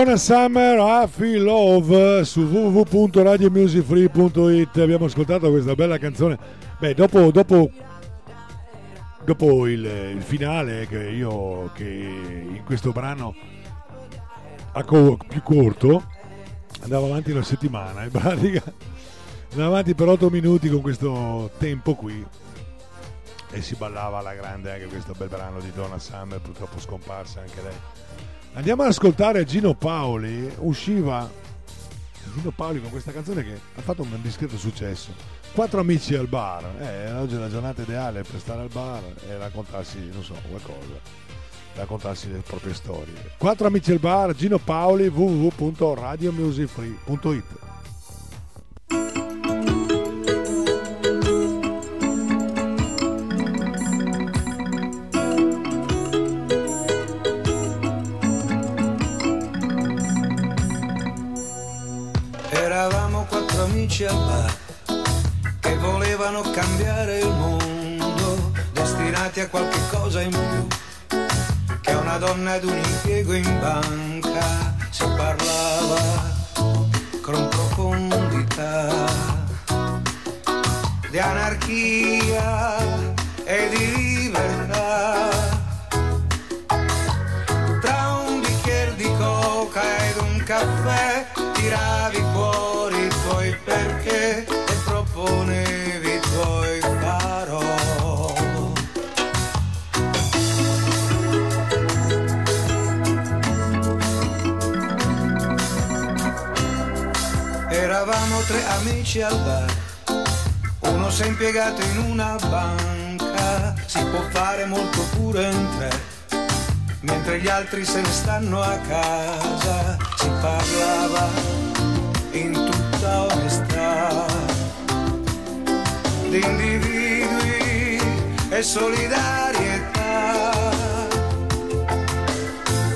Donna Summer, I Feel Love su www.radiomusicfree.it abbiamo ascoltato questa bella canzone. Beh dopo, dopo, dopo il, il finale che io che in questo brano a co- più corto andavo avanti una settimana in pratica. Andavo avanti per 8 minuti con questo tempo qui. E si ballava alla grande anche questo bel brano di Donna Summer purtroppo scomparsa anche lei Andiamo ad ascoltare Gino Paoli, usciva Gino Paoli con questa canzone che ha fatto un discreto successo. Quattro amici al bar, eh, oggi è la giornata ideale per stare al bar e raccontarsi, non so, qualcosa, raccontarsi le proprie storie. Quattro amici al bar, Gino Paoli, www.radiomusicfree.it. amici che volevano cambiare il mondo, destinati a qualche cosa in più che una donna ed un impiego in banca. Si parlava con profondità di anarchia e di tre amici al bar, uno si è impiegato in una banca, si può fare molto pure in tre, mentre gli altri se ne stanno a casa, si parlava in tutta onestà. Di individui e solidarietà.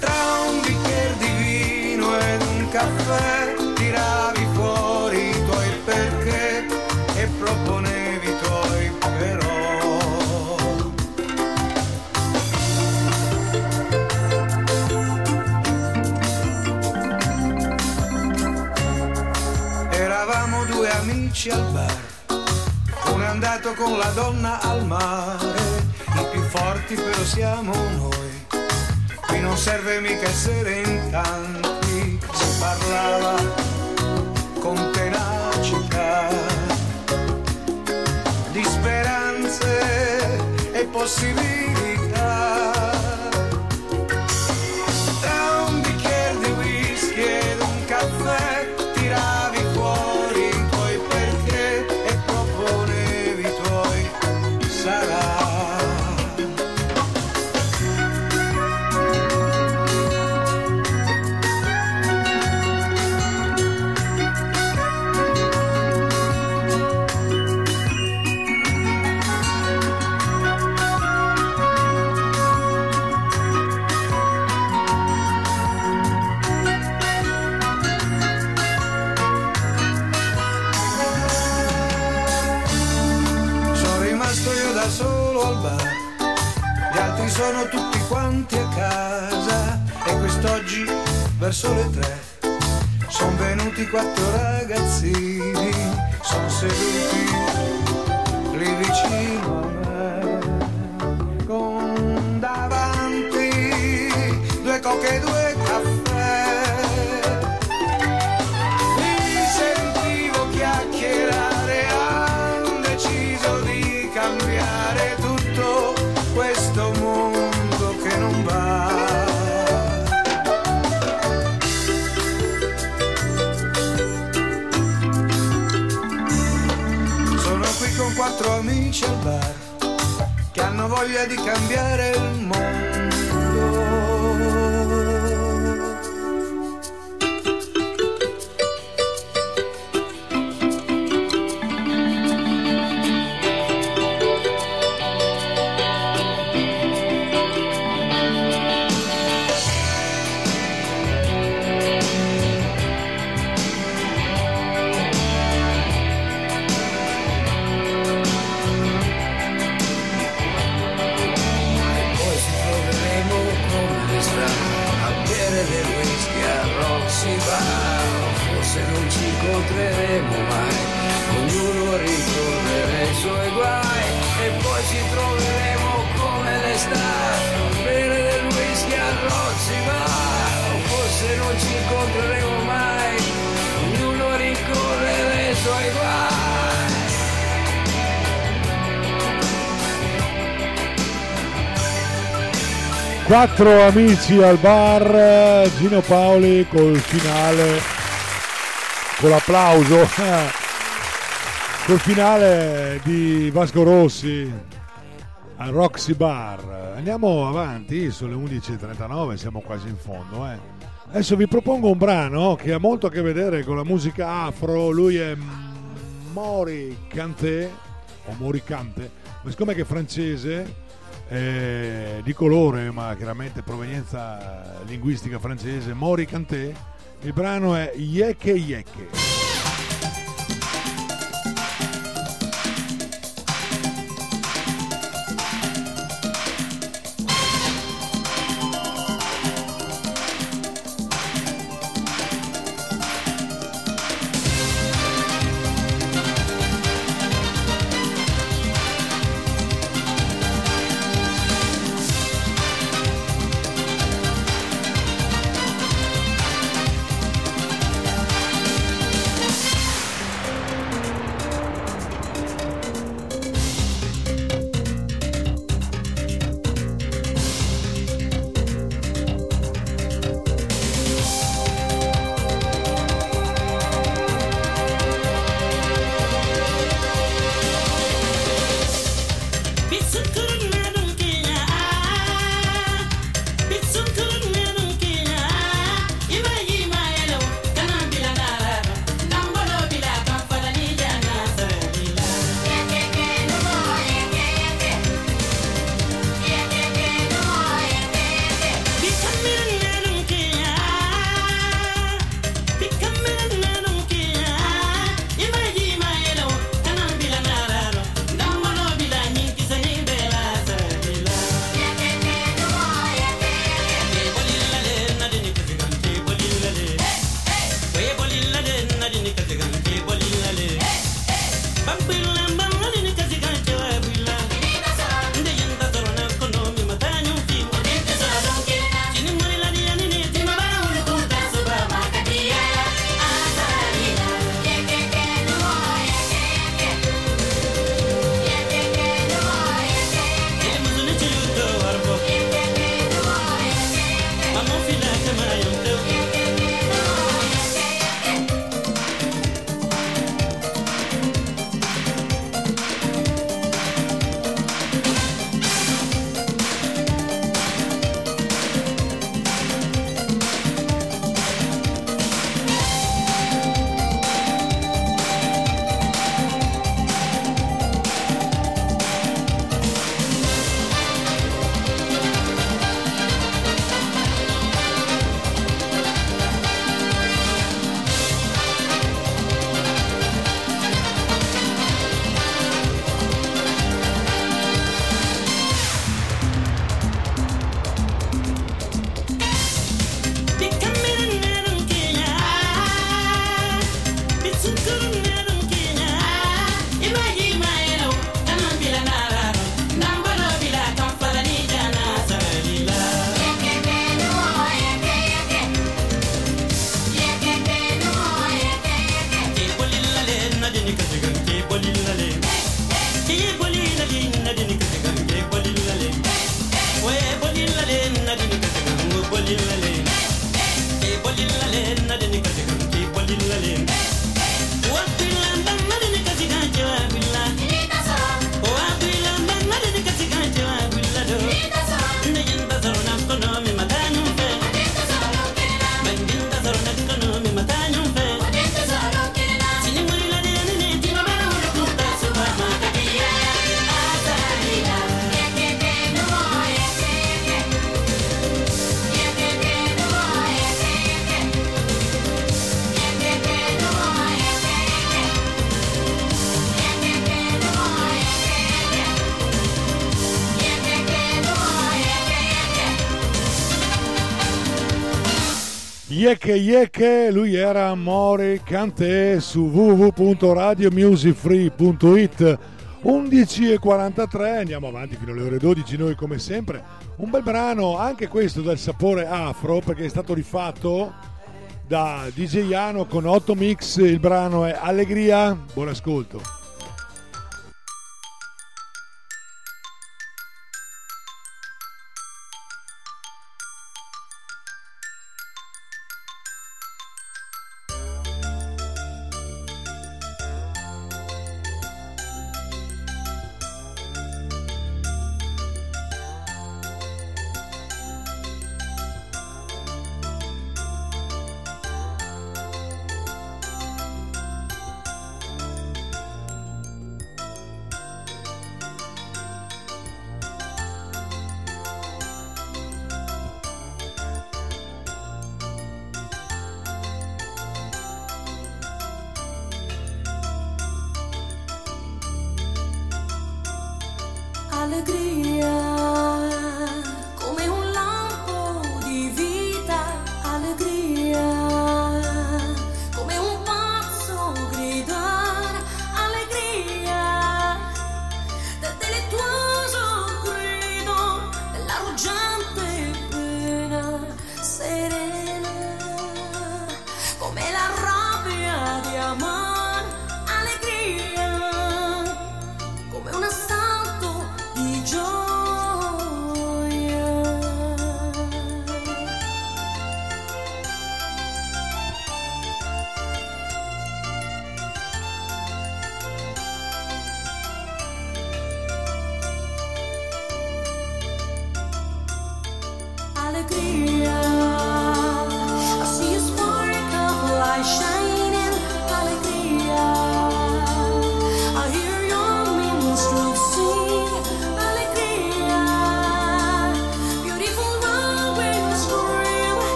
Tra un bicchiere di vino ed un caffè amici al bar, uno è andato con la donna al mare, i più forti però siamo noi, qui non serve mica essere in tanti, si parlava con tenacità di speranze e possibilità. Casa e quest'oggi verso le tre sono venuti quattro ragazzini, sono seduti lì vicino a me, voglia di cambiare il Quattro amici al bar, Gino Paoli col finale, con l'applauso col finale di Vasco Rossi al Roxy Bar. Andiamo avanti, sono le 11.39, siamo quasi in fondo. eh. Adesso vi propongo un brano che ha molto a che vedere con la musica afro. Lui è Mori Kanté, o Mori Kante, ma siccome è francese, eh, di colore, ma chiaramente provenienza linguistica francese, Mori Kanté, il brano è Yeke Yeke. Yeke Yeke, lui era Mori Kanté su www.radiomusicfree.it 11.43, andiamo avanti fino alle ore 12 noi come sempre, un bel brano anche questo dal sapore afro perché è stato rifatto da DJ Iano con 8 mix, il brano è Allegria, buon ascolto. Allegria,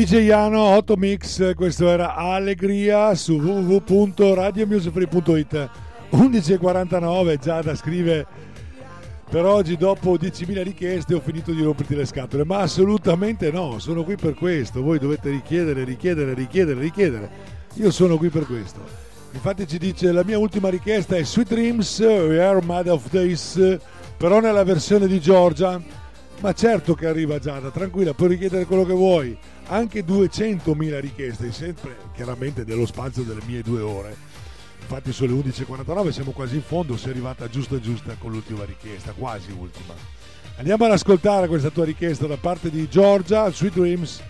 DJ Iano 8 Mix, questo era Allegria su www.radiomusicfree.it 11.49 Giada scrive per oggi dopo 10.000 richieste ho finito di romperti le scatole ma assolutamente no sono qui per questo voi dovete richiedere richiedere richiedere richiedere io sono qui per questo. Infatti ci dice la mia ultima richiesta è Sweet Dreams, We Are Mad of This, però nella versione di Giorgia. Ma certo che arriva Giada, tranquilla, puoi richiedere quello che vuoi. Anche 200.000 richieste, sempre chiaramente dello spazio delle mie due ore. Infatti sulle 11.49 siamo quasi in fondo, sei arrivata giusta giusta con l'ultima richiesta, quasi ultima. Andiamo ad ascoltare questa tua richiesta da parte di Giorgia, Sweet Dreams,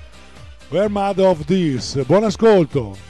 We're Mad of This. Buon ascolto!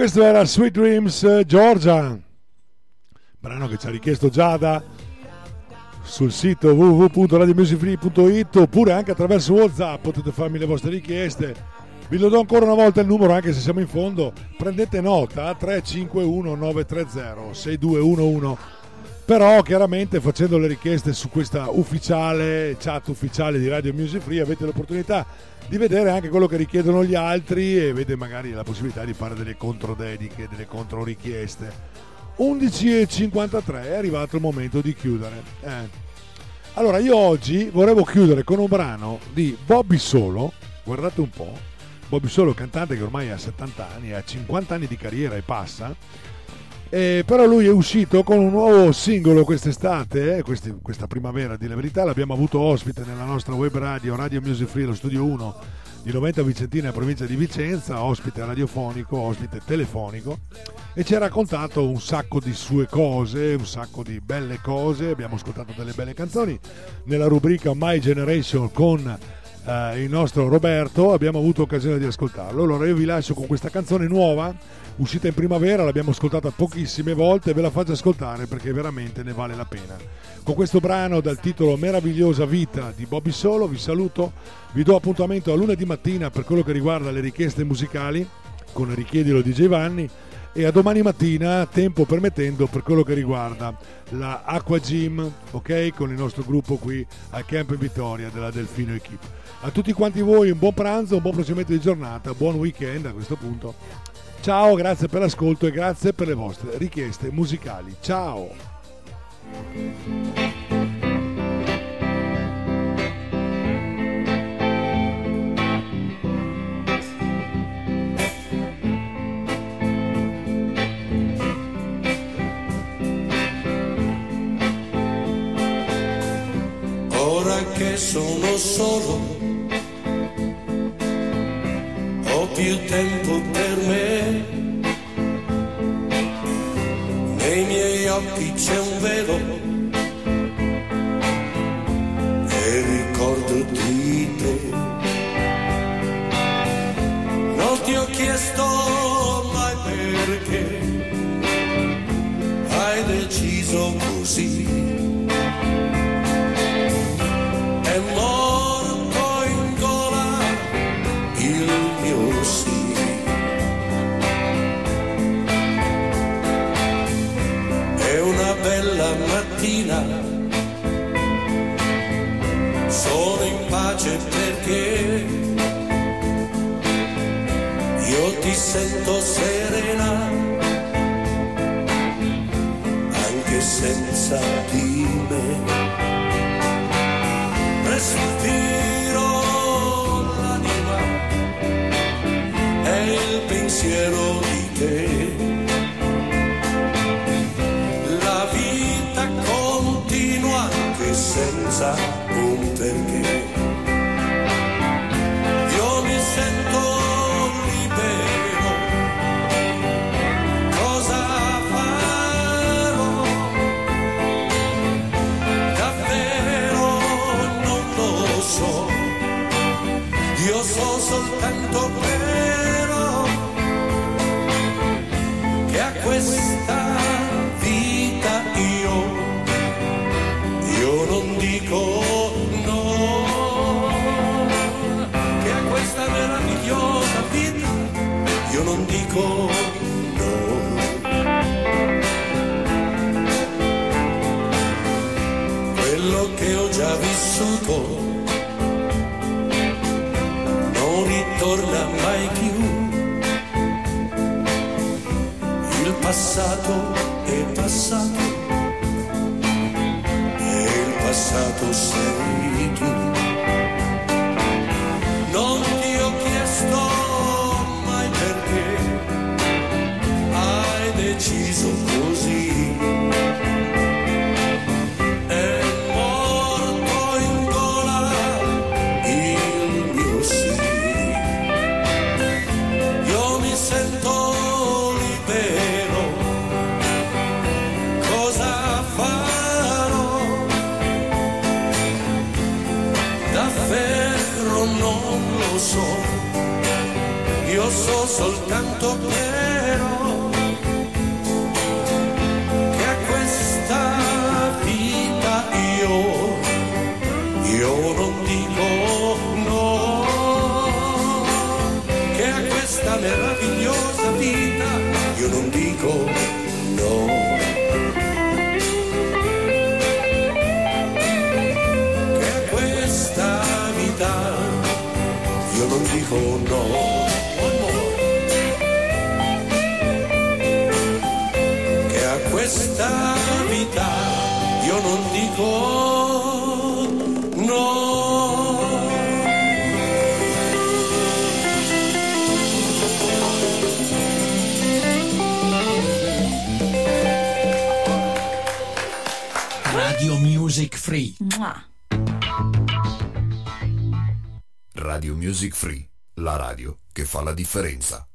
Questo era Sweet Dreams eh, Georgia, brano che ci ha richiesto Giada sul sito www.radiomusicfree.it oppure anche attraverso Whatsapp potete farmi le vostre richieste. Vi lo do ancora una volta il numero anche se siamo in fondo. Prendete nota 351 930 6211. Però chiaramente facendo le richieste su questa ufficiale chat ufficiale di Radio Music Free avete l'opportunità di vedere anche quello che richiedono gli altri e avete magari la possibilità di fare delle controdediche, delle controrichieste. 11.53 è arrivato il momento di chiudere. Eh. Allora io oggi volevo chiudere con un brano di Bobby Solo, guardate un po', Bobby Solo cantante che ormai ha 70 anni, ha 50 anni di carriera e passa, eh, però lui è uscito con un nuovo singolo quest'estate, eh, questi- questa primavera di la verità, l'abbiamo avuto ospite nella nostra web radio, Radio Music Free, lo studio 1 di Noventa Vicentina, provincia di Vicenza, ospite radiofonico, ospite telefonico. E ci ha raccontato un sacco di sue cose, un sacco di belle cose, abbiamo ascoltato delle belle canzoni. Nella rubrica My Generation con eh, il nostro Roberto, abbiamo avuto occasione di ascoltarlo. Allora io vi lascio con questa canzone nuova, uscita in primavera, l'abbiamo ascoltata pochissime volte, ve la faccio ascoltare perché veramente ne vale la pena. Con questo brano dal titolo Meravigliosa vita di Bobby Solo vi saluto, vi do appuntamento a lunedì mattina per quello che riguarda le richieste musicali con Richiedilo di Giovanni e a domani mattina, tempo permettendo, per quello che riguarda la Aqua Gym, ok? Con il nostro gruppo qui al Camp Vittoria della Delfino Equip. A tutti quanti voi un buon pranzo, un buon proseguimento di giornata, buon weekend a questo punto. Ciao, grazie per l'ascolto e grazie per le vostre richieste musicali. Ciao! Ora che sono solo, più tempo per me. Nei miei occhi c'è un velo e ricordo di passato è passato. E il passato sei io non dico no. Radio Music Free. Radio Music Free, la radio che fa la differenza.